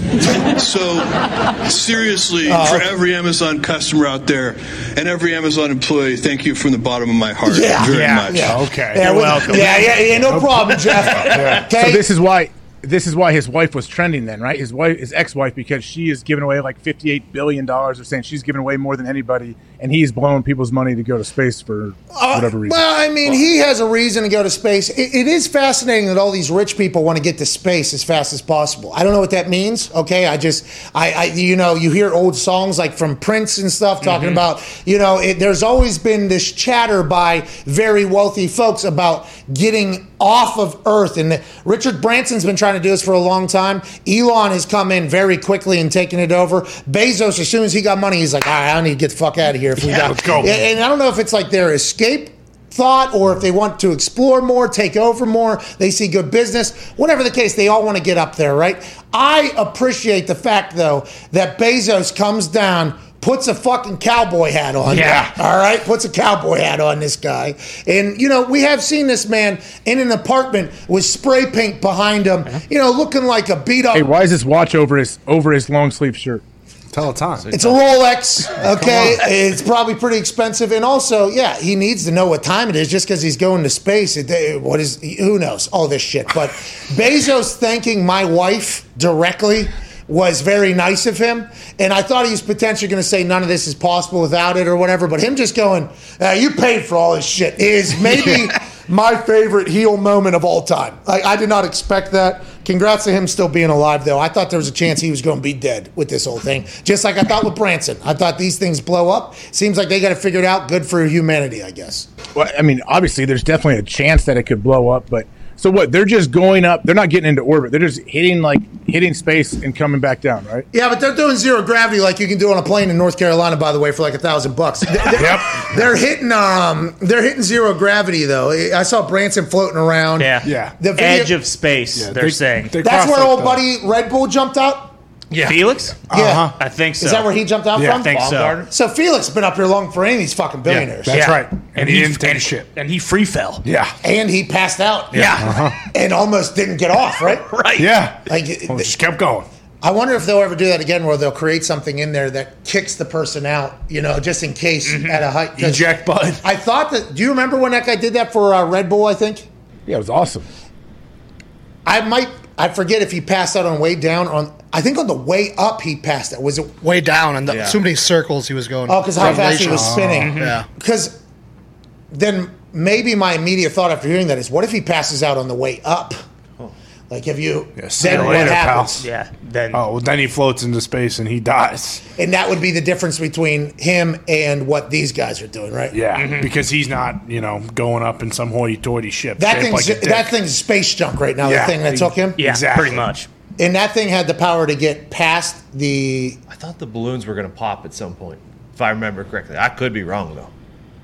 so seriously, for every Amazon customer out there and every Amazon employee, thank you from the bottom of my heart Yeah. very Yeah. much. Yeah. Okay. Yeah, You're welcome. Yeah, yeah, yeah, no problem, Jeff. [laughs] Okay. So this is why this is why his wife was trending then, right? His wife, his ex-wife, because she is giving away like fifty-eight billion dollars. They're saying she's giving away more than anybody, and he's blowing people's money to go to space for uh, whatever reason. Well, I mean, he has a reason to go to space. It, it is fascinating that all these rich people want to get to space as fast as possible. I don't know what that means. Okay, I just, I, I you know, you hear old songs like from Prince and stuff talking mm-hmm. about, you know, it, there's always been this chatter by very wealthy folks about getting off of Earth, and Richard Branson's been trying to do this for a long time. Elon has come in very quickly and taken it over. Bezos, as soon as he got money, he's like, right, I need to get the fuck out of here. If we got, let's go. And I don't know if it's like their escape thought or if they want to explore more, take over more, they see good business. Whatever the case, they all want to get up there, right? I appreciate the fact, though, that Bezos comes down. Puts a fucking cowboy hat on. Yeah. [laughs] All right. Puts a cowboy hat on this guy. And, you know, we have seen this man in an apartment with spray paint behind him, you know, looking like a beat up hey, why is this watch over his over his long sleeve shirt? Tell the time. It's a Rolex, okay? it's probably pretty expensive, and also, yeah, he needs to know what time it is just because he's going to space. It, eh, what is? Who knows? All this shit. But [laughs] Bezos thanking my wife directly was very nice of him, and I thought he was potentially going to say none of this is possible without it or whatever. But him just going, uh, "You paid for all this shit," is [laughs] maybe my favorite heel moment of all time. I, I did not expect that. Congrats to him still being alive, though. I thought there was a chance he was going to be dead with this whole thing, just like I thought with Branson. I thought these things blow up. Seems like they got to figure it out. Good for humanity, I guess. Well, I mean, obviously, there's definitely a chance that it could blow up, but so what? They're just going up. They're not getting into orbit. They're just hitting like hitting space and coming back down, right? Yeah, but they're doing zero gravity like you can do on a plane in North Carolina, by the way, for like a thousand bucks. They're, Yep. they're hitting um, they're hitting zero gravity though. I saw Branson floating around. Yeah. Yeah. The video- Edge of space, Yeah, they're they- saying. they That's where old the- buddy Red Bull jumped out. Yeah. Felix? Yeah, uh-huh. I think so. is that where he jumped out Yeah, from? I think so. Baumgartner? So Felix has been up here long for any of these fucking billionaires. Yeah, That's right. And, he, didn't take and, shit. And he free fell. Yeah. And he passed out. Yeah. Uh-huh. [laughs] And almost didn't get off, right? [laughs] Right. Yeah. Like, Well, just kept going. I wonder if they'll ever do that again where they'll create something in there that kicks the person out, you know, just in case mm-hmm. at a height. 'cause Eject button. I thought that. Do you remember when that guy did that for uh, Red Bull? I think Yeah, it was awesome. I might. I forget if he passed out on way down on. I think on the way up he passed out. Was it? Way down and the, so many circles he was going. Oh, because how fast he was Revelations. spinning. Oh, yeah. Mm-hmm. Because then maybe my immediate thought after hearing that is, what if he passes out on the way up? Like, have you? Yeah, see then you what later, pal. happens? Yeah. Then Oh, well, then he floats into space and he dies. And that would be the difference between him and what these guys are doing, right? Yeah, mm-hmm. because he's not, you know, going up in some hoity-toity ship. That shaped thing's like that thing's space junk right now. Yeah. the thing that took him. yeah, Exactly. pretty much. And that thing had the power to get past the. I thought the balloons were going to pop at some point, if I remember correctly. I could be wrong though.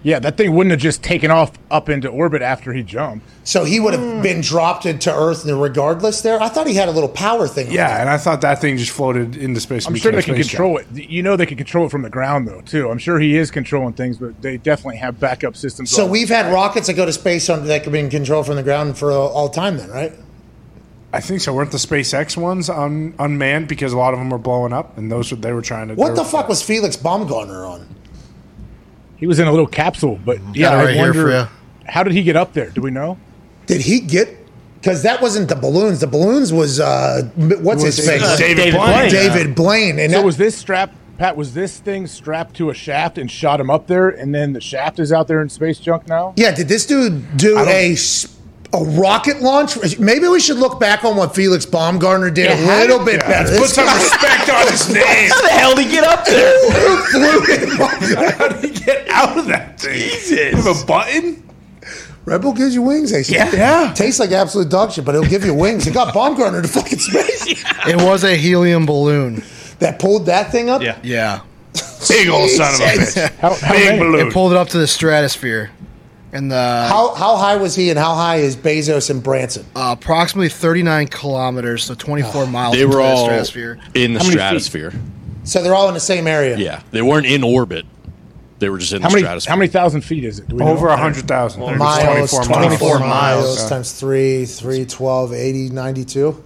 Yeah, that thing wouldn't have just taken off up into orbit after he jumped. So he would have hmm. been dropped into Earth regardless. There, I thought he had a little power thing. Yeah, it. and I thought that thing just floated into space. I'm sure they can control it. You know, they can control it from the ground though too. I'm sure he is controlling things, but they definitely have backup systems. So we've had rockets that go to space on, that can be in control from the ground for all, all time. Then, right? I think so. Weren't the SpaceX ones un, unmanned because a lot of them were blowing up, and those were, they were trying to. What the were- fuck was Felix Baumgartner on? He was in a little capsule, but yeah, Got it I right here wonder for how did he get up there? Do we know? Did he get? Because that wasn't the balloons. The balloons was uh, what's his Was face? it David David Blaine? Blaine. David Blaine. And So that, was this strap, Pat? Was this thing strapped to a shaft and shot him up there, and then the shaft is out there in space junk now? yeah, did this dude do don't- a s- a rocket launch? Maybe we should look back on what Felix Baumgartner did Yeah, a little did- bit Yeah, better. put some respect on his [laughs] name. How the hell did he get up there? flew in- How did he get out of that thing? Jesus. You have a button? Red Bull gives you wings, they say. Yeah. Yeah. Tastes like absolute dog shit, but it'll give you wings. It got Baumgartner to fucking space. It was a helium balloon. That pulled that thing up? Yeah. Yeah. Big old son of a bitch. How, how Big many? balloon. It pulled it up to the stratosphere. And the How, how high was he and how high is Bezos and Branson? uh, approximately 39 kilometers, so 24 miles They into were the all stratosphere. in the How many feet? stratosphere. So they're all in the same area. Yeah, they weren't in orbit. They were just in How the many? stratosphere. How many thousand feet is it? Do we Over a hundred thousand. Miles, 24, miles, miles. times 3, 3, 12, 80, 92.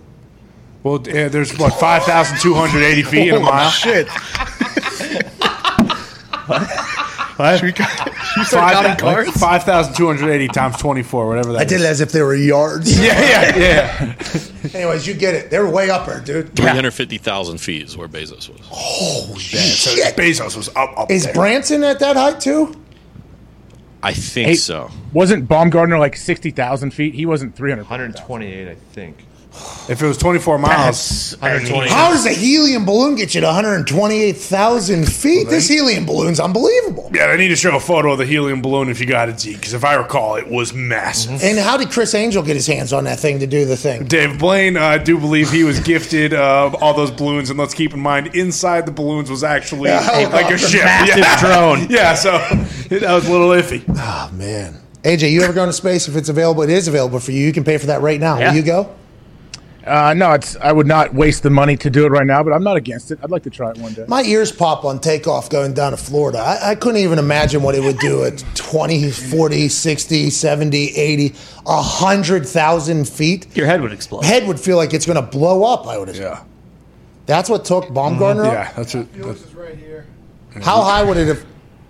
Well, yeah, there's what five thousand two hundred eighty feet in a mile. Shit. [laughs] What? Should we, [laughs] should we start counting cards? Five thousand two hundred eighty times twenty four, whatever that I did it as if they were yards. [laughs] Yeah, yeah, yeah. [laughs] Anyways, you get it. They were way up there, dude. 350,000 feet is where Bezos was. Oh, So shit. Bezos was up, up Is there. Branson at that height, too? I think Hey, so. Wasn't Baumgartner like sixty thousand feet? He wasn't three hundred. 128, I think. If it was twenty four miles, 120. How does a helium balloon get you to 128,000 feet? This helium balloon's unbelievable. yeah, I need to show a photo of the helium balloon if you got it, Z, because if I recall, it was massive. And how did Criss Angel get his hands on that thing to do the thing? Dave Blaine, uh, I do believe he was gifted uh, all those balloons, and let's keep in mind, inside the balloons was actually Yeah, like a ship, Massive yeah. [laughs] drone. Yeah, so [laughs] that was a little iffy. Oh, man. AJ, you ever going to space? If it's available, it is available for you. You can pay for that right now. Yeah. Will you go? Uh, no, it's. I would not waste the money to do it right now, but I'm not against it. I'd like to try it one day. My ears pop on takeoff going down to Florida. I, I couldn't even imagine what it would do at 20, 40, 60, 70, 80, 100,000 feet. Your head would explode. Head would feel like it's going to blow up, I would have Yeah, That's what took Baumgartner yeah, that's it. That's, right here. How high would it have?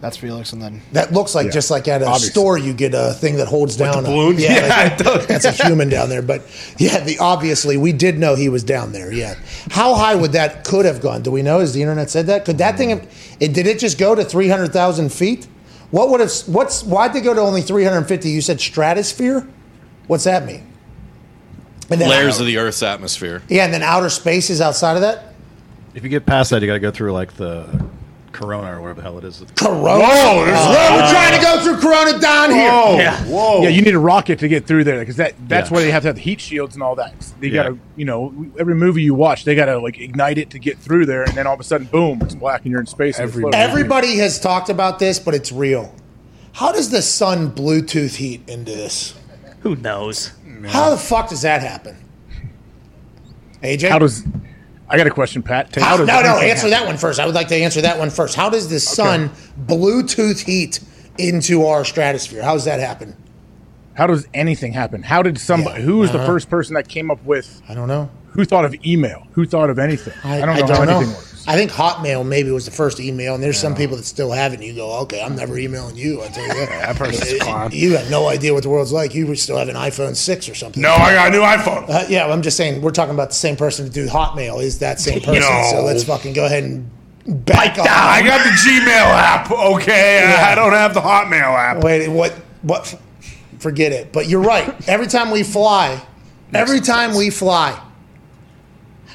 That's Felix, and then That looks like Yeah. just like at a Obviously. store, you get a thing that holds down the a balloon? Yeah, like- [laughs] that's a human down there. But yeah, the obviously we did know he was down there. Yeah, how high would that could have gone? Do we know? Has the internet said that? Could that thing have? It, did it just go to three hundred thousand feet? What would have? What's why'd they go to only 350? You said stratosphere. What's that mean? And then Layers of the Earth's atmosphere. yeah, and then outer space is outside of that. If you get past that, you got to go through like the Corona or whatever the hell it is. Corona. Whoa, there's- oh, Whoa, we're trying to go through Corona down here. Whoa, Yeah. whoa. Yeah, you need a rocket to get through there because that that's Yeah. why they have to have the heat shields and all that. They Yeah. gotta, you know, every movie you watch, they gotta like ignite it to get through there, and then all of a sudden, boom, it's black and you're in space. and you're Every- floating. Everybody has talked about this, but it's real. How does the sun Bluetooth heat into this? Who knows? How the fuck does that happen? AJ? How does? I got a question, Pat. How- How does no, no, answer happen? that one first. I would like to answer that one first. How does the sun Bluetooth heat into our stratosphere? How does that happen? How does anything happen? How did somebody? Yeah. Who was the Uh-huh. first person that came up with? I don't know. Who thought of email? Who thought of anything? I, don't know how anything works. I think Hotmail maybe was the first email, and there's some people that still have it. And you go, okay, I'm never emailing you. I tell you that. [laughs] that person's a clown. You have no idea what the world's like. You still have an iPhone six or something. No, I got a new iPhone. Uh, yeah, I'm just saying we're talking about the same person to do Hotmail is that same [laughs] person. No. So let's fucking go ahead and back off. I got the Gmail app. Okay, Yeah. I don't have the Hotmail app. Wait, what? What? Forget it. But you're right. Every time we fly, every time we fly,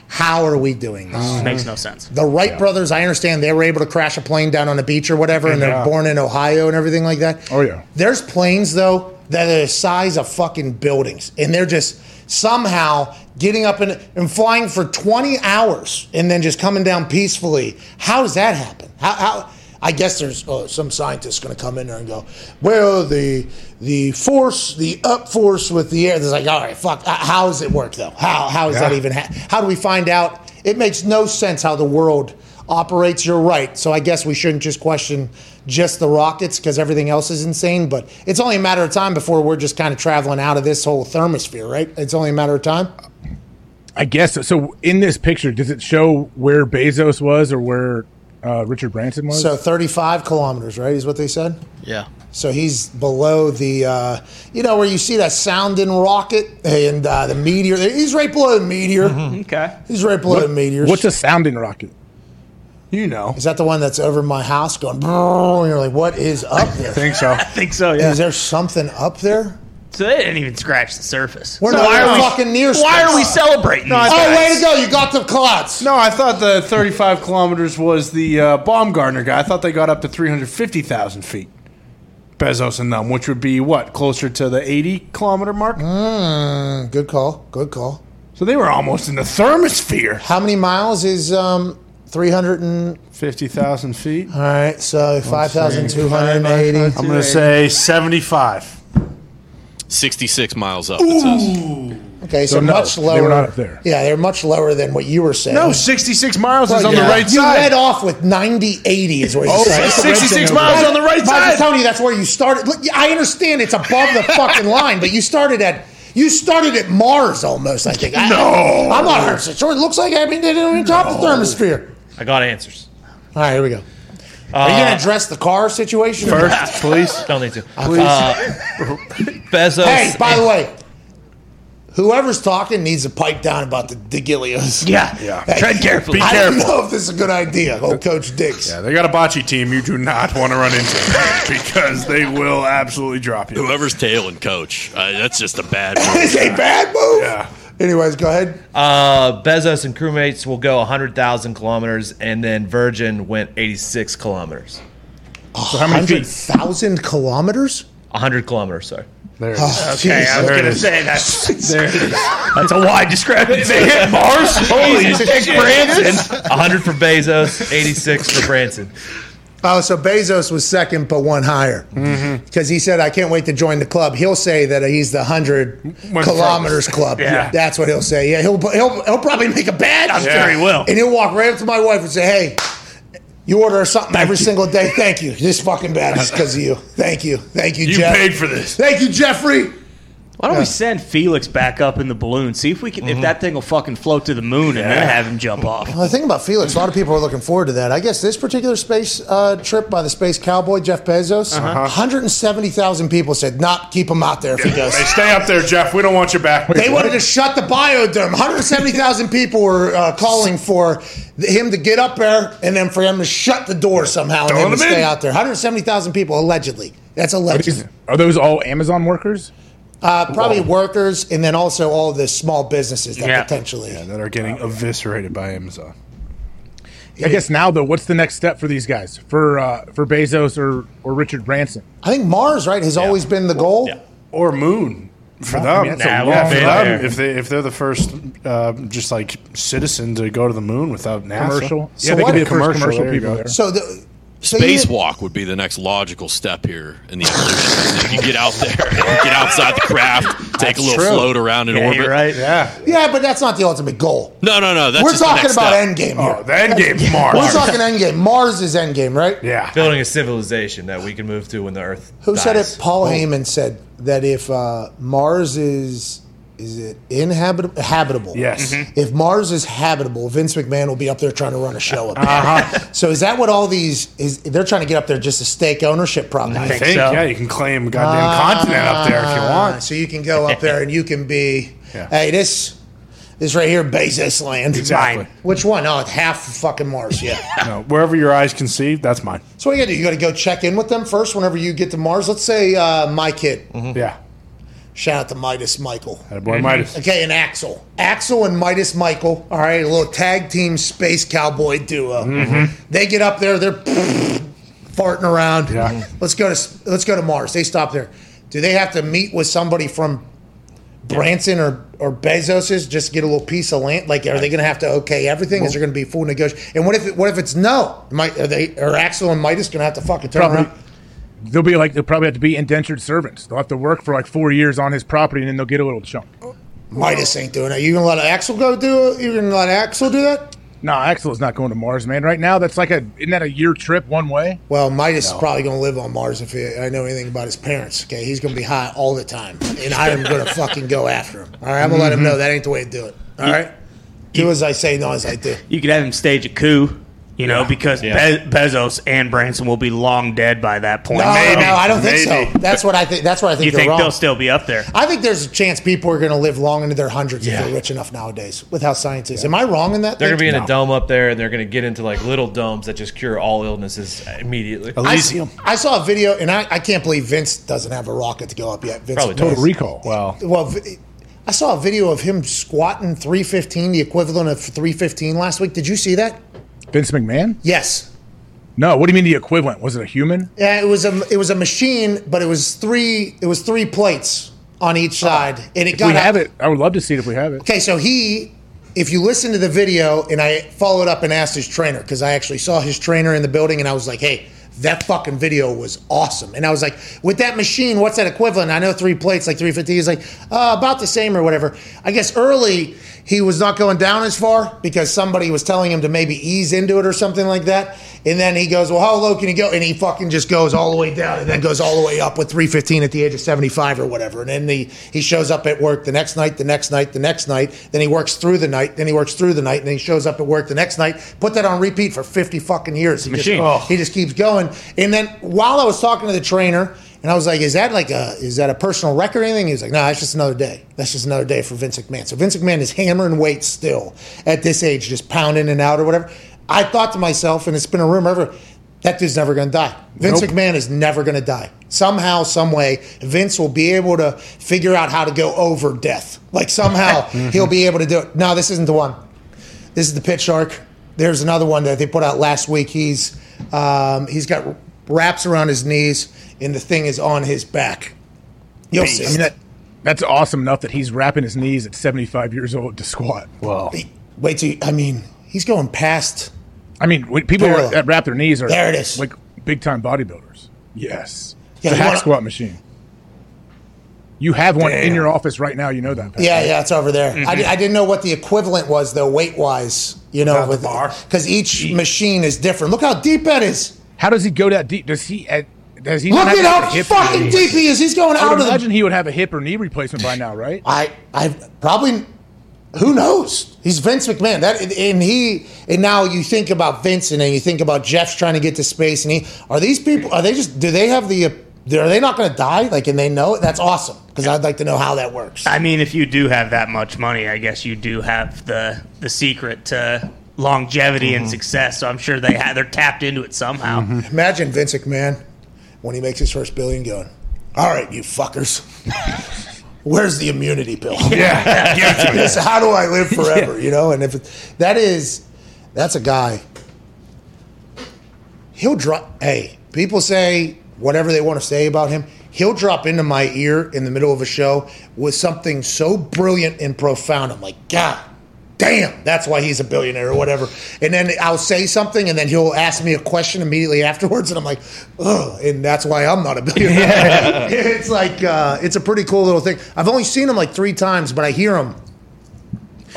how are we doing this? Oh. Makes no sense. The Wright brothers, I understand they were able to crash a plane down on the beach or whatever, and they're born in Ohio and everything like that. Oh, yeah. There's planes though that are the size of fucking buildings, and they're just somehow getting up and, and flying for 20 hours and then just coming down peacefully. How does that happen? How? how I guess there's uh, some scientist going to come in there and go, well, the the force, the up force with the air. It's like, all right, fuck. uh, How does it work though? How how does that even? Ha- how do we find out? It makes no sense how the world operates. You're right. So I guess we shouldn't just question just the rockets because everything else is insane. But it's only a matter of time before we're just kind of traveling out of this whole thermosphere, right? It's only a matter of time. I guess so. In this picture, does it show where Bezos was or where uh, Richard Branson was? So 35 kilometers, right? Is what they said. Yeah. So he's below the, uh, you know, where you see that sounding rocket and uh, the meteor. He's right below the meteor. [laughs] Okay. He's right below the meteor. What's a sounding rocket? You know. Is that the one that's over my house going? "Brrr," [laughs] And you're like, what is up [laughs] there? I think so. I think so. Yeah. Is there something up there? So they didn't even scratch the surface. We're So not why are we fucking near Why space. are we celebrating? No, I these thought- Oh, guys? way to go! You got the clouds. No, I thought the 35 kilometers was the uh, Baumgartner guy. I thought they got up to 350,000 feet. Bezos and them, which would be what, closer to the 80 kilometer mark? Mm, good call. Good call. So they were almost in the thermosphere. How many miles is um 300 and 50,000 feet. all right? So 5,280. I'm going to say 75. 66 miles up, it says. Okay, so, So no, much they lower. were not up there. Yeah, they're much lower than what you were saying. No, 66 miles is Well, on the yeah. right you side. led off with 90, 80 is what you Oh, said. 66 miles on the right But I'm just side. telling you, that's where you started. Look, I understand it's above the fucking [laughs] line, but you started at you started at Mars almost. I think. I, No. I'm not hurt. Sure, it looks like I mean they didn't even top the thermosphere. I got answers. All right, here we go. Are you going to address the car situation First, [laughs] please. Don't need to. Please. Uh, [laughs] Bezos. Hey, by the way, whoever's talking needs to pipe down about the DeGilios. Yeah. Yeah. Tread carefully. Be I careful. don't know if this is a good idea. Oh, Coach Diggs. Yeah, they got a bocce team you do not want to run into [laughs] because they will absolutely drop you. Whoever's tailing coach, uh, that's just a bad [laughs] It's a bad move. Yeah. Anyways, go ahead. Uh, Bezos and crewmates will go 100,000 kilometers, and then Virgin went 86 kilometers. So how many Hundred kilometers. 100 kilometers, sorry. There it is. Oh, Okay, jeez. I was gonna say that's that's a wide discrepancy. They hit Mars. Holy shit, Branson. 100 for Bezos, 86 for Branson. Oh, so Bezos was second, but one higher Mm-hmm. because he said, "I can't wait to join the club." He'll say that he's the hundred Went kilometers club. Yeah. that's what he'll say. Yeah, he'll he'll he'll probably make a badge. I'm sure he will. and he'll walk right up to my wife and say, "Hey." You order something every single day. Thank you. This fucking bad is because of you. Thank you. Thank you, Jeff. You Jeff. paid for this. Thank you, Jeffrey. Why don't Yeah. we send Felix back up in the balloon? See if we can, Mm-hmm. if that thing will fucking float to the moon and then have him jump off. Well, the thing about Felix, a lot of people are looking forward to that. I guess this particular space uh, trip by the space cowboy Jeff Bezos, Uh-huh. 170,000 people said, "Not keep him out there if he does." Hey, stay up there, Jeff. We don't want you back. They wanted to shut the biodome. 170,000 people were uh, calling for him to get up there and then for him to shut the door somehow and Throw then to them stay in. out there. 170,000 people, allegedly. That's Are, alleged. these, are those all Amazon workers? Uh, probably workers and then also all the small businesses that potentially. Yeah, that are getting eviscerated by Amazon. I guess now though, what's the next step for these guys? For uh, for Bezos or or Richard Branson? I think Mars, right, has always been the goal. Or Moon for I them. mean, that's a yeah, long for way them, there. if they if they're the first, uh, just like citizen to go to the moon without NASA. Commercial? Yeah, they could be the commercial, people there you go. So the so you- Spacewalk would be the next logical step here in the evolution. you get out there, get outside the craft, take a little true. float around in Yeah, orbit. right. Yeah. Yeah, but that's not the ultimate goal. No, no, no. That's We're just the talking next about step. endgame here. Oh, the endgame's That's- Mars. We're talking endgame. Mars is endgame, right? Yeah. Building a civilization that we can move to when the Earth. Who said it? Paul Heyman said that if uh, Mars is is it inhabitable? Habitable. Yes. Mm-hmm. If Mars is habitable, Vince McMahon will be up there trying to run a show up there. Uh-huh. So is that what all these is? They're trying to get up there just to stake ownership, probably. I think, so. yeah, you can claim a goddamn continent up there if you Ah, want. So you can go up there and you can be, [laughs] Yeah. hey, this this right here, Bezos land. Exactly. Mine. Which one? Oh, it's half of fucking Mars. Yeah. [laughs] No, wherever your eyes can see, that's mine. So what you got to do? You got to go check in with them first whenever you get to Mars. Let's say uh, my kid. Yeah. Shout out to Midas Michael. That boy Midas. Okay, and Axel. Axel and Midas Michael. All right, a little tag team space cowboy duo. Mhm. They get up there, they're [laughs] farting around. Yeah. Let's go to let's go to Mars. They stop there. Do they have to meet with somebody from Branson or or Bezos's just to get a little piece of land? Like, are they going to have to okay everything? Is there going to be full negotiation? And what if it, what if it's no? Might are they are Axel and Midas going to have to fucking turn Probably. around? They'll be like they'll probably have to be indentured servants. They'll have to work for like four years on his property, and then they'll get a little chunk. Midas ain't doing it. You gonna let Axel go do it? You gonna let Axel do that? No, Axel is not going to Mars, man. Right now, that's like a isn't that a year trip one way? Well, Midas is probably going to live on Mars if he, I know anything about his parents. Okay, he's going to be high all the time, and I'm going to fucking go after him. All right, I'm going to let him mm-hmm. know that ain't the way to do it. All right, do as I say, not as I do. You could have him stage a coup, you know, because Be- Bezos and Branson will be long dead by that point. No, no, I don't think Maybe. so. That's what I think. That's what I think. You they're think wrong. they'll still be up there? I think there's a chance people are going to live long into their hundreds Yeah. if they're rich enough nowadays with how science is. Am I wrong in that? They're gonna be in thing? a dome up there, and they're gonna get into like little domes that just cure all illnesses immediately. Elysium. I saw a video, and I, I can't believe Vince doesn't have a rocket to go up yet. Vince Probably. Total Recall. Wow. Well, vi- I saw a video of him squatting 315, the equivalent of 315 last week. Did you see that? Vince McMahon? Yes. No. What do you mean the equivalent? Was it a human? Yeah, it was a it was a machine, but it was three it was three plates on each side, and it If got we up- have it, I would love to see it if we have it. Okay, so he, if you listen to the video, and I followed up and asked his trainer because I actually saw his trainer in the building, and I was like, hey. That fucking video was awesome, and I was like, "With that machine, what's that equivalent?" I know three plates, like three fifty. He's like, uh, "About the same or whatever." I guess early he was not going down as far because somebody was telling him to maybe ease into it or something like that. And then he goes, "Well, how low can you go?" And he fucking just goes all the way down, and then goes all the way up with three fifteen at the age of seventy five or whatever. And then the, he shows up at work the next night, the next night, the next night. Then he works through the night. Then he works through the night, and then he shows up at work the next night. Put that on repeat for fifty fucking years. He Machine. Just, he just keeps going. And then while I was talking to the trainer. And I was like, "Is that like a is that a personal record or anything?" He was like, "No, that's just another day. That's just another day for Vince McMahon." So Vince McMahon is hammering weights still at this age, just pounding and out or whatever. I thought to myself, and it's been a rumor ever, that dude's never going to die. Vince Nope. McMahon is never going to die. Somehow, some way, Vince will be able to figure out how to go over death. Like somehow [laughs] he'll be able to do it. No, this isn't the one. This is the pit shark. There's another one that they put out last week. He's um, he's got wraps around his knees, and the thing is on his back. You'll see. I mean, that, that's awesome enough that he's wrapping his knees at 75 years old to squat. Well, Wait till I mean, he's going past. I mean, when people Parallel. that wrap their knees are There it is. like big time bodybuilders. Yes. Yeah, the you hack wanna- squat machine. You have one in your office right now. You know that. Pat. Yeah, yeah, it's over there. I, di- mm-hmm. I didn't know what the equivalent was though, weight wise. You know, Without the with bar? because each machine is different. Look how deep that is. How does he go that deep? Does he? At, Does he Look at like how fucking knee? deep he is. He's going I out would of the imagine he would have a hip or knee replacement by now, right? I I probably who knows? He's Vince McMahon. That and he and now you think about Vince and then you think about Jeff's trying to get to space and he are these people are they just do they have the are they not going to die like and they know it? That's awesome because I'd like to know how that works. I mean, if you do have that much money, I guess you do have the the secret to longevity and mm-hmm. success. So I'm sure they have, they're tapped into it somehow. Mm-hmm. Imagine Vince McMahon when he makes his first billion going, "All right, you fuckers." [laughs] Where's the immunity pill? [laughs] Yeah, give it to me. Yes, how do I live [laughs] forever? You know, and if it, that is, that's a guy. He'll drop. Hey, people say whatever they want to say about him. He'll drop into my ear in the middle of a show with something so brilliant and profound. I'm like, God damn, that's why he's a billionaire or whatever. And then I'll say something, and then he'll ask me a question immediately afterwards, and I'm like, ugh, and that's why I'm not a billionaire. [laughs] [laughs] it's like, uh, it's a pretty cool little thing. I've only seen him like three times, but I hear him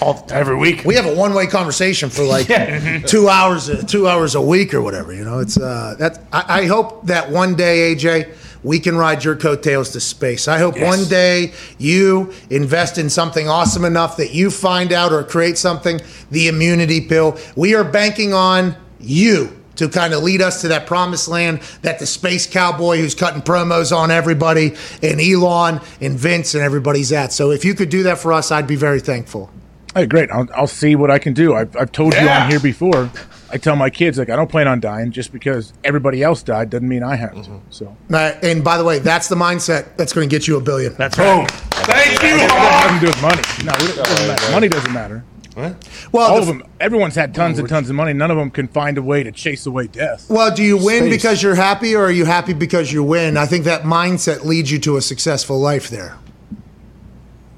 all. Every week. We have a one way conversation for like [laughs] two hours, uh, two hours a week or whatever. You know, it's uh, that. I, I hope that one day, AJ, we can ride your coattails to space. I hope one day you invest in something awesome enough that you find out or create something, the immunity pill. We are banking on you to kind of lead us to that promised land that the space cowboy who's cutting promos on everybody and Elon and Vince and everybody's at. So if you could do that for us, I'd be very thankful. Hey, great. I'll, I'll see what I can do. I've, I've told you Yeah. on here before. I tell my kids like I don't plan on dying just because everybody else died doesn't mean I have to. So Uh, and by the way, that's the mindset that's going to get you a billion. That's Boom. Thank you. it doesn't to do with money. No, it doesn't matter. Money doesn't matter. Well, All the- of them. Everyone's had tons and tons of money. None of them can find a way to chase away death. Well, do you win Space. because you're happy, or are you happy because you win? I think that mindset leads you to a successful life there.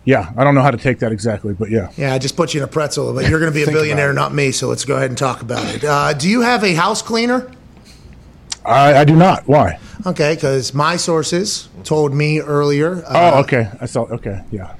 Yeah, I don't know how to take that exactly, but yeah. Yeah, I just put you in a pretzel, but you're going to be a [laughs] billionaire, not me. So let's go ahead and talk about it. Uh, do you have a house cleaner? I, I do not. Why? Okay, because my sources told me earlier. oh, uh, okay. I saw. Okay, yeah.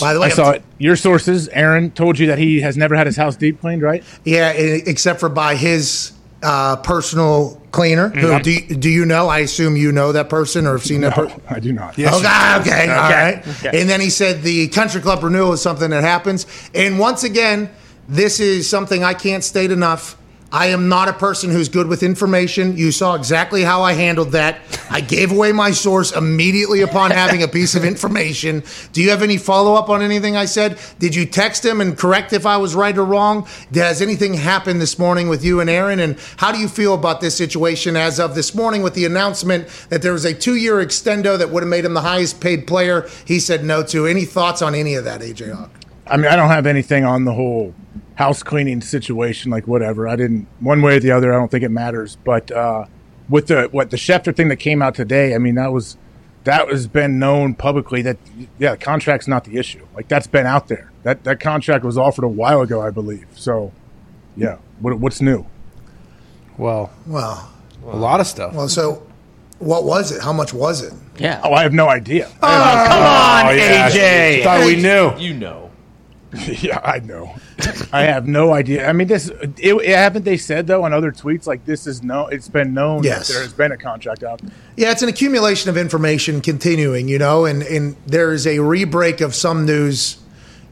By the way, I saw it. Your sources, Aaron, told you that he has never had his house deep cleaned, right? Yeah, except for by his uh, personal cleaner. Who, Mhm. do, you, do you know? I assume you know that person or have seen that No, person. I do not. okay, okay, all right. Okay. And then he said the country club renewal is something that happens. And once again, this is something I can't state enough. I am not a person who's good with information. You saw exactly how I handled that. I gave away my source immediately upon [laughs] having a piece of information. Do you have any follow up on anything I said? Did you text him and correct if I was right or wrong? Has anything happened this morning with you and Aaron? And how do you feel about this situation as of this morning with the announcement that there was a two year extendo that would have made him the highest paid player? He said no to. Any thoughts on any of that, AJ Hawk? I mean, I don't have anything on the whole house cleaning situation, like whatever. I didn't one way or the other. I don't think it matters. But uh, with the what the Schefter thing that came out today, I mean, that was that has been known publicly that yeah, the contract's not the issue. Like that's been out there. That that contract was offered a while ago, I believe. So yeah, what, what's new? Well, Well, a lot of stuff. well, so what was it? How much was it? Yeah. Oh, I have no idea. Oh, come on, Oh, yeah. AJ. Thought we knew. You know. [laughs] yeah, I know. [laughs] I have no idea. I mean, this it, it- haven't they said though on other tweets like this is no. It's been known Yes. that there has been a contract out. Yeah, it's an accumulation of information continuing, you know, and, and there's a rebreak of some news,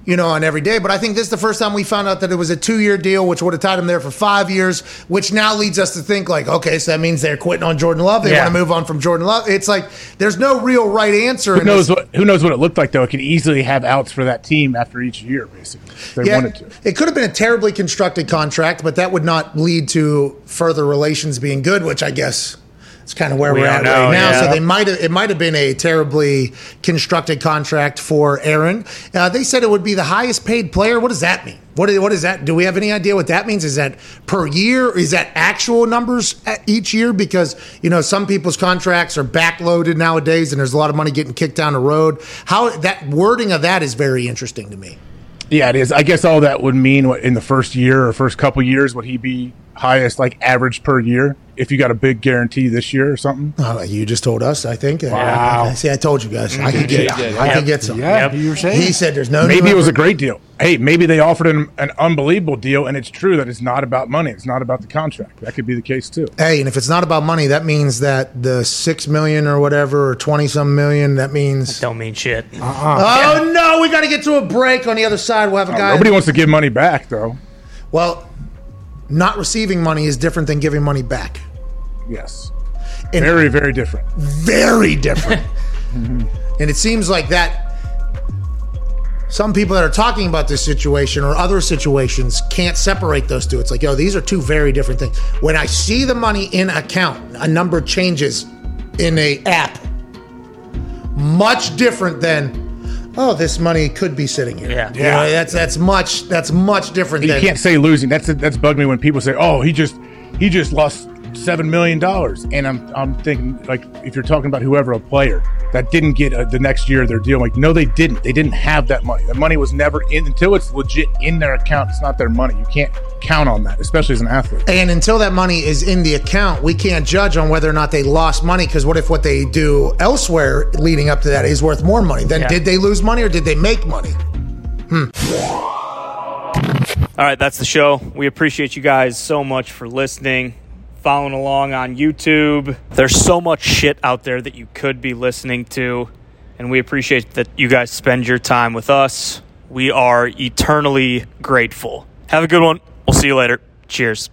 you know, on every day. But I think this is the first time we found out that it was a two year deal, which would have tied him there for five years, which now leads us to think, like, okay, so that means they're quitting on Jordan Love. They Yeah. want to move on from Jordan Love. It's like there's no real right answer. Who knows what Who knows what it looked like though? It could easily have outs for that team after each year, basically. They yeah, wanted to. it could have been a terribly constructed contract, but that would not lead to further relations being good, which I guess is kind of where We we are at know, right now. yeah. So they might have it might have been a terribly constructed contract for Aaron. Uh, they said it would be the highest paid player. What does that mean? What is, what is that? Do we have any idea what that means? Is that per year? Is that actual numbers at each year? Because you know some people's contracts are backloaded nowadays, and there's a lot of money getting kicked down the road. How that wording of that is very interesting to me. Yeah, it is. I guess all that would mean what in the first year or first couple years would he be highest like average per year if you got a big guarantee this year or something? Oh, you just told us, I think. Wow. See, I told you guys. I could get, Yeah. I Yep. could get some. Yeah, you were saying. He said there's no. Maybe it was a great deal. hey, maybe they offered him an unbelievable deal, and it's true that it's not about money. It's not about the contract. That could be the case too. Hey, and if it's not about money, that means that the six million or whatever, or twenty some million, that means don't mean shit. Uh-uh. Oh no, we got to get to a break. On the other side, we'll have a guy. Nobody wants to give money back, though. Well, not receiving money is different than giving money back. Yes, very, very different. Very different. [laughs] and it seems like that. Some people that are talking about this situation or other situations can't separate those two. It's like, yo, these are two very different things. When I see the money in account, a number changes in a app, much different than, oh, this money could be sitting here. Yeah. You know, that's that's much that's much different You than can't say losing. That's that's bugged me when people say, "Oh, he just he just lost seven million dollars," and I'm I'm thinking like if you're talking about whoever a player that didn't get uh, the next year of their deal, like no, they didn't. They didn't have that money. That money was never in until it's legit in their account. It's not their money. You can't count on that, especially as an athlete. And until that money is in the account, we can't judge on whether or not they lost money. Because what if what they do elsewhere leading up to that is worth more money? Then Yeah. did they lose money or did they make money? Hmm. All right, that's the show. We appreciate you guys so much for listening, following along on YouTube. There's so much shit out there that you could be listening to, and we appreciate that you guys spend your time with us. We are eternally grateful. Have a good one. We'll see you later. Cheers.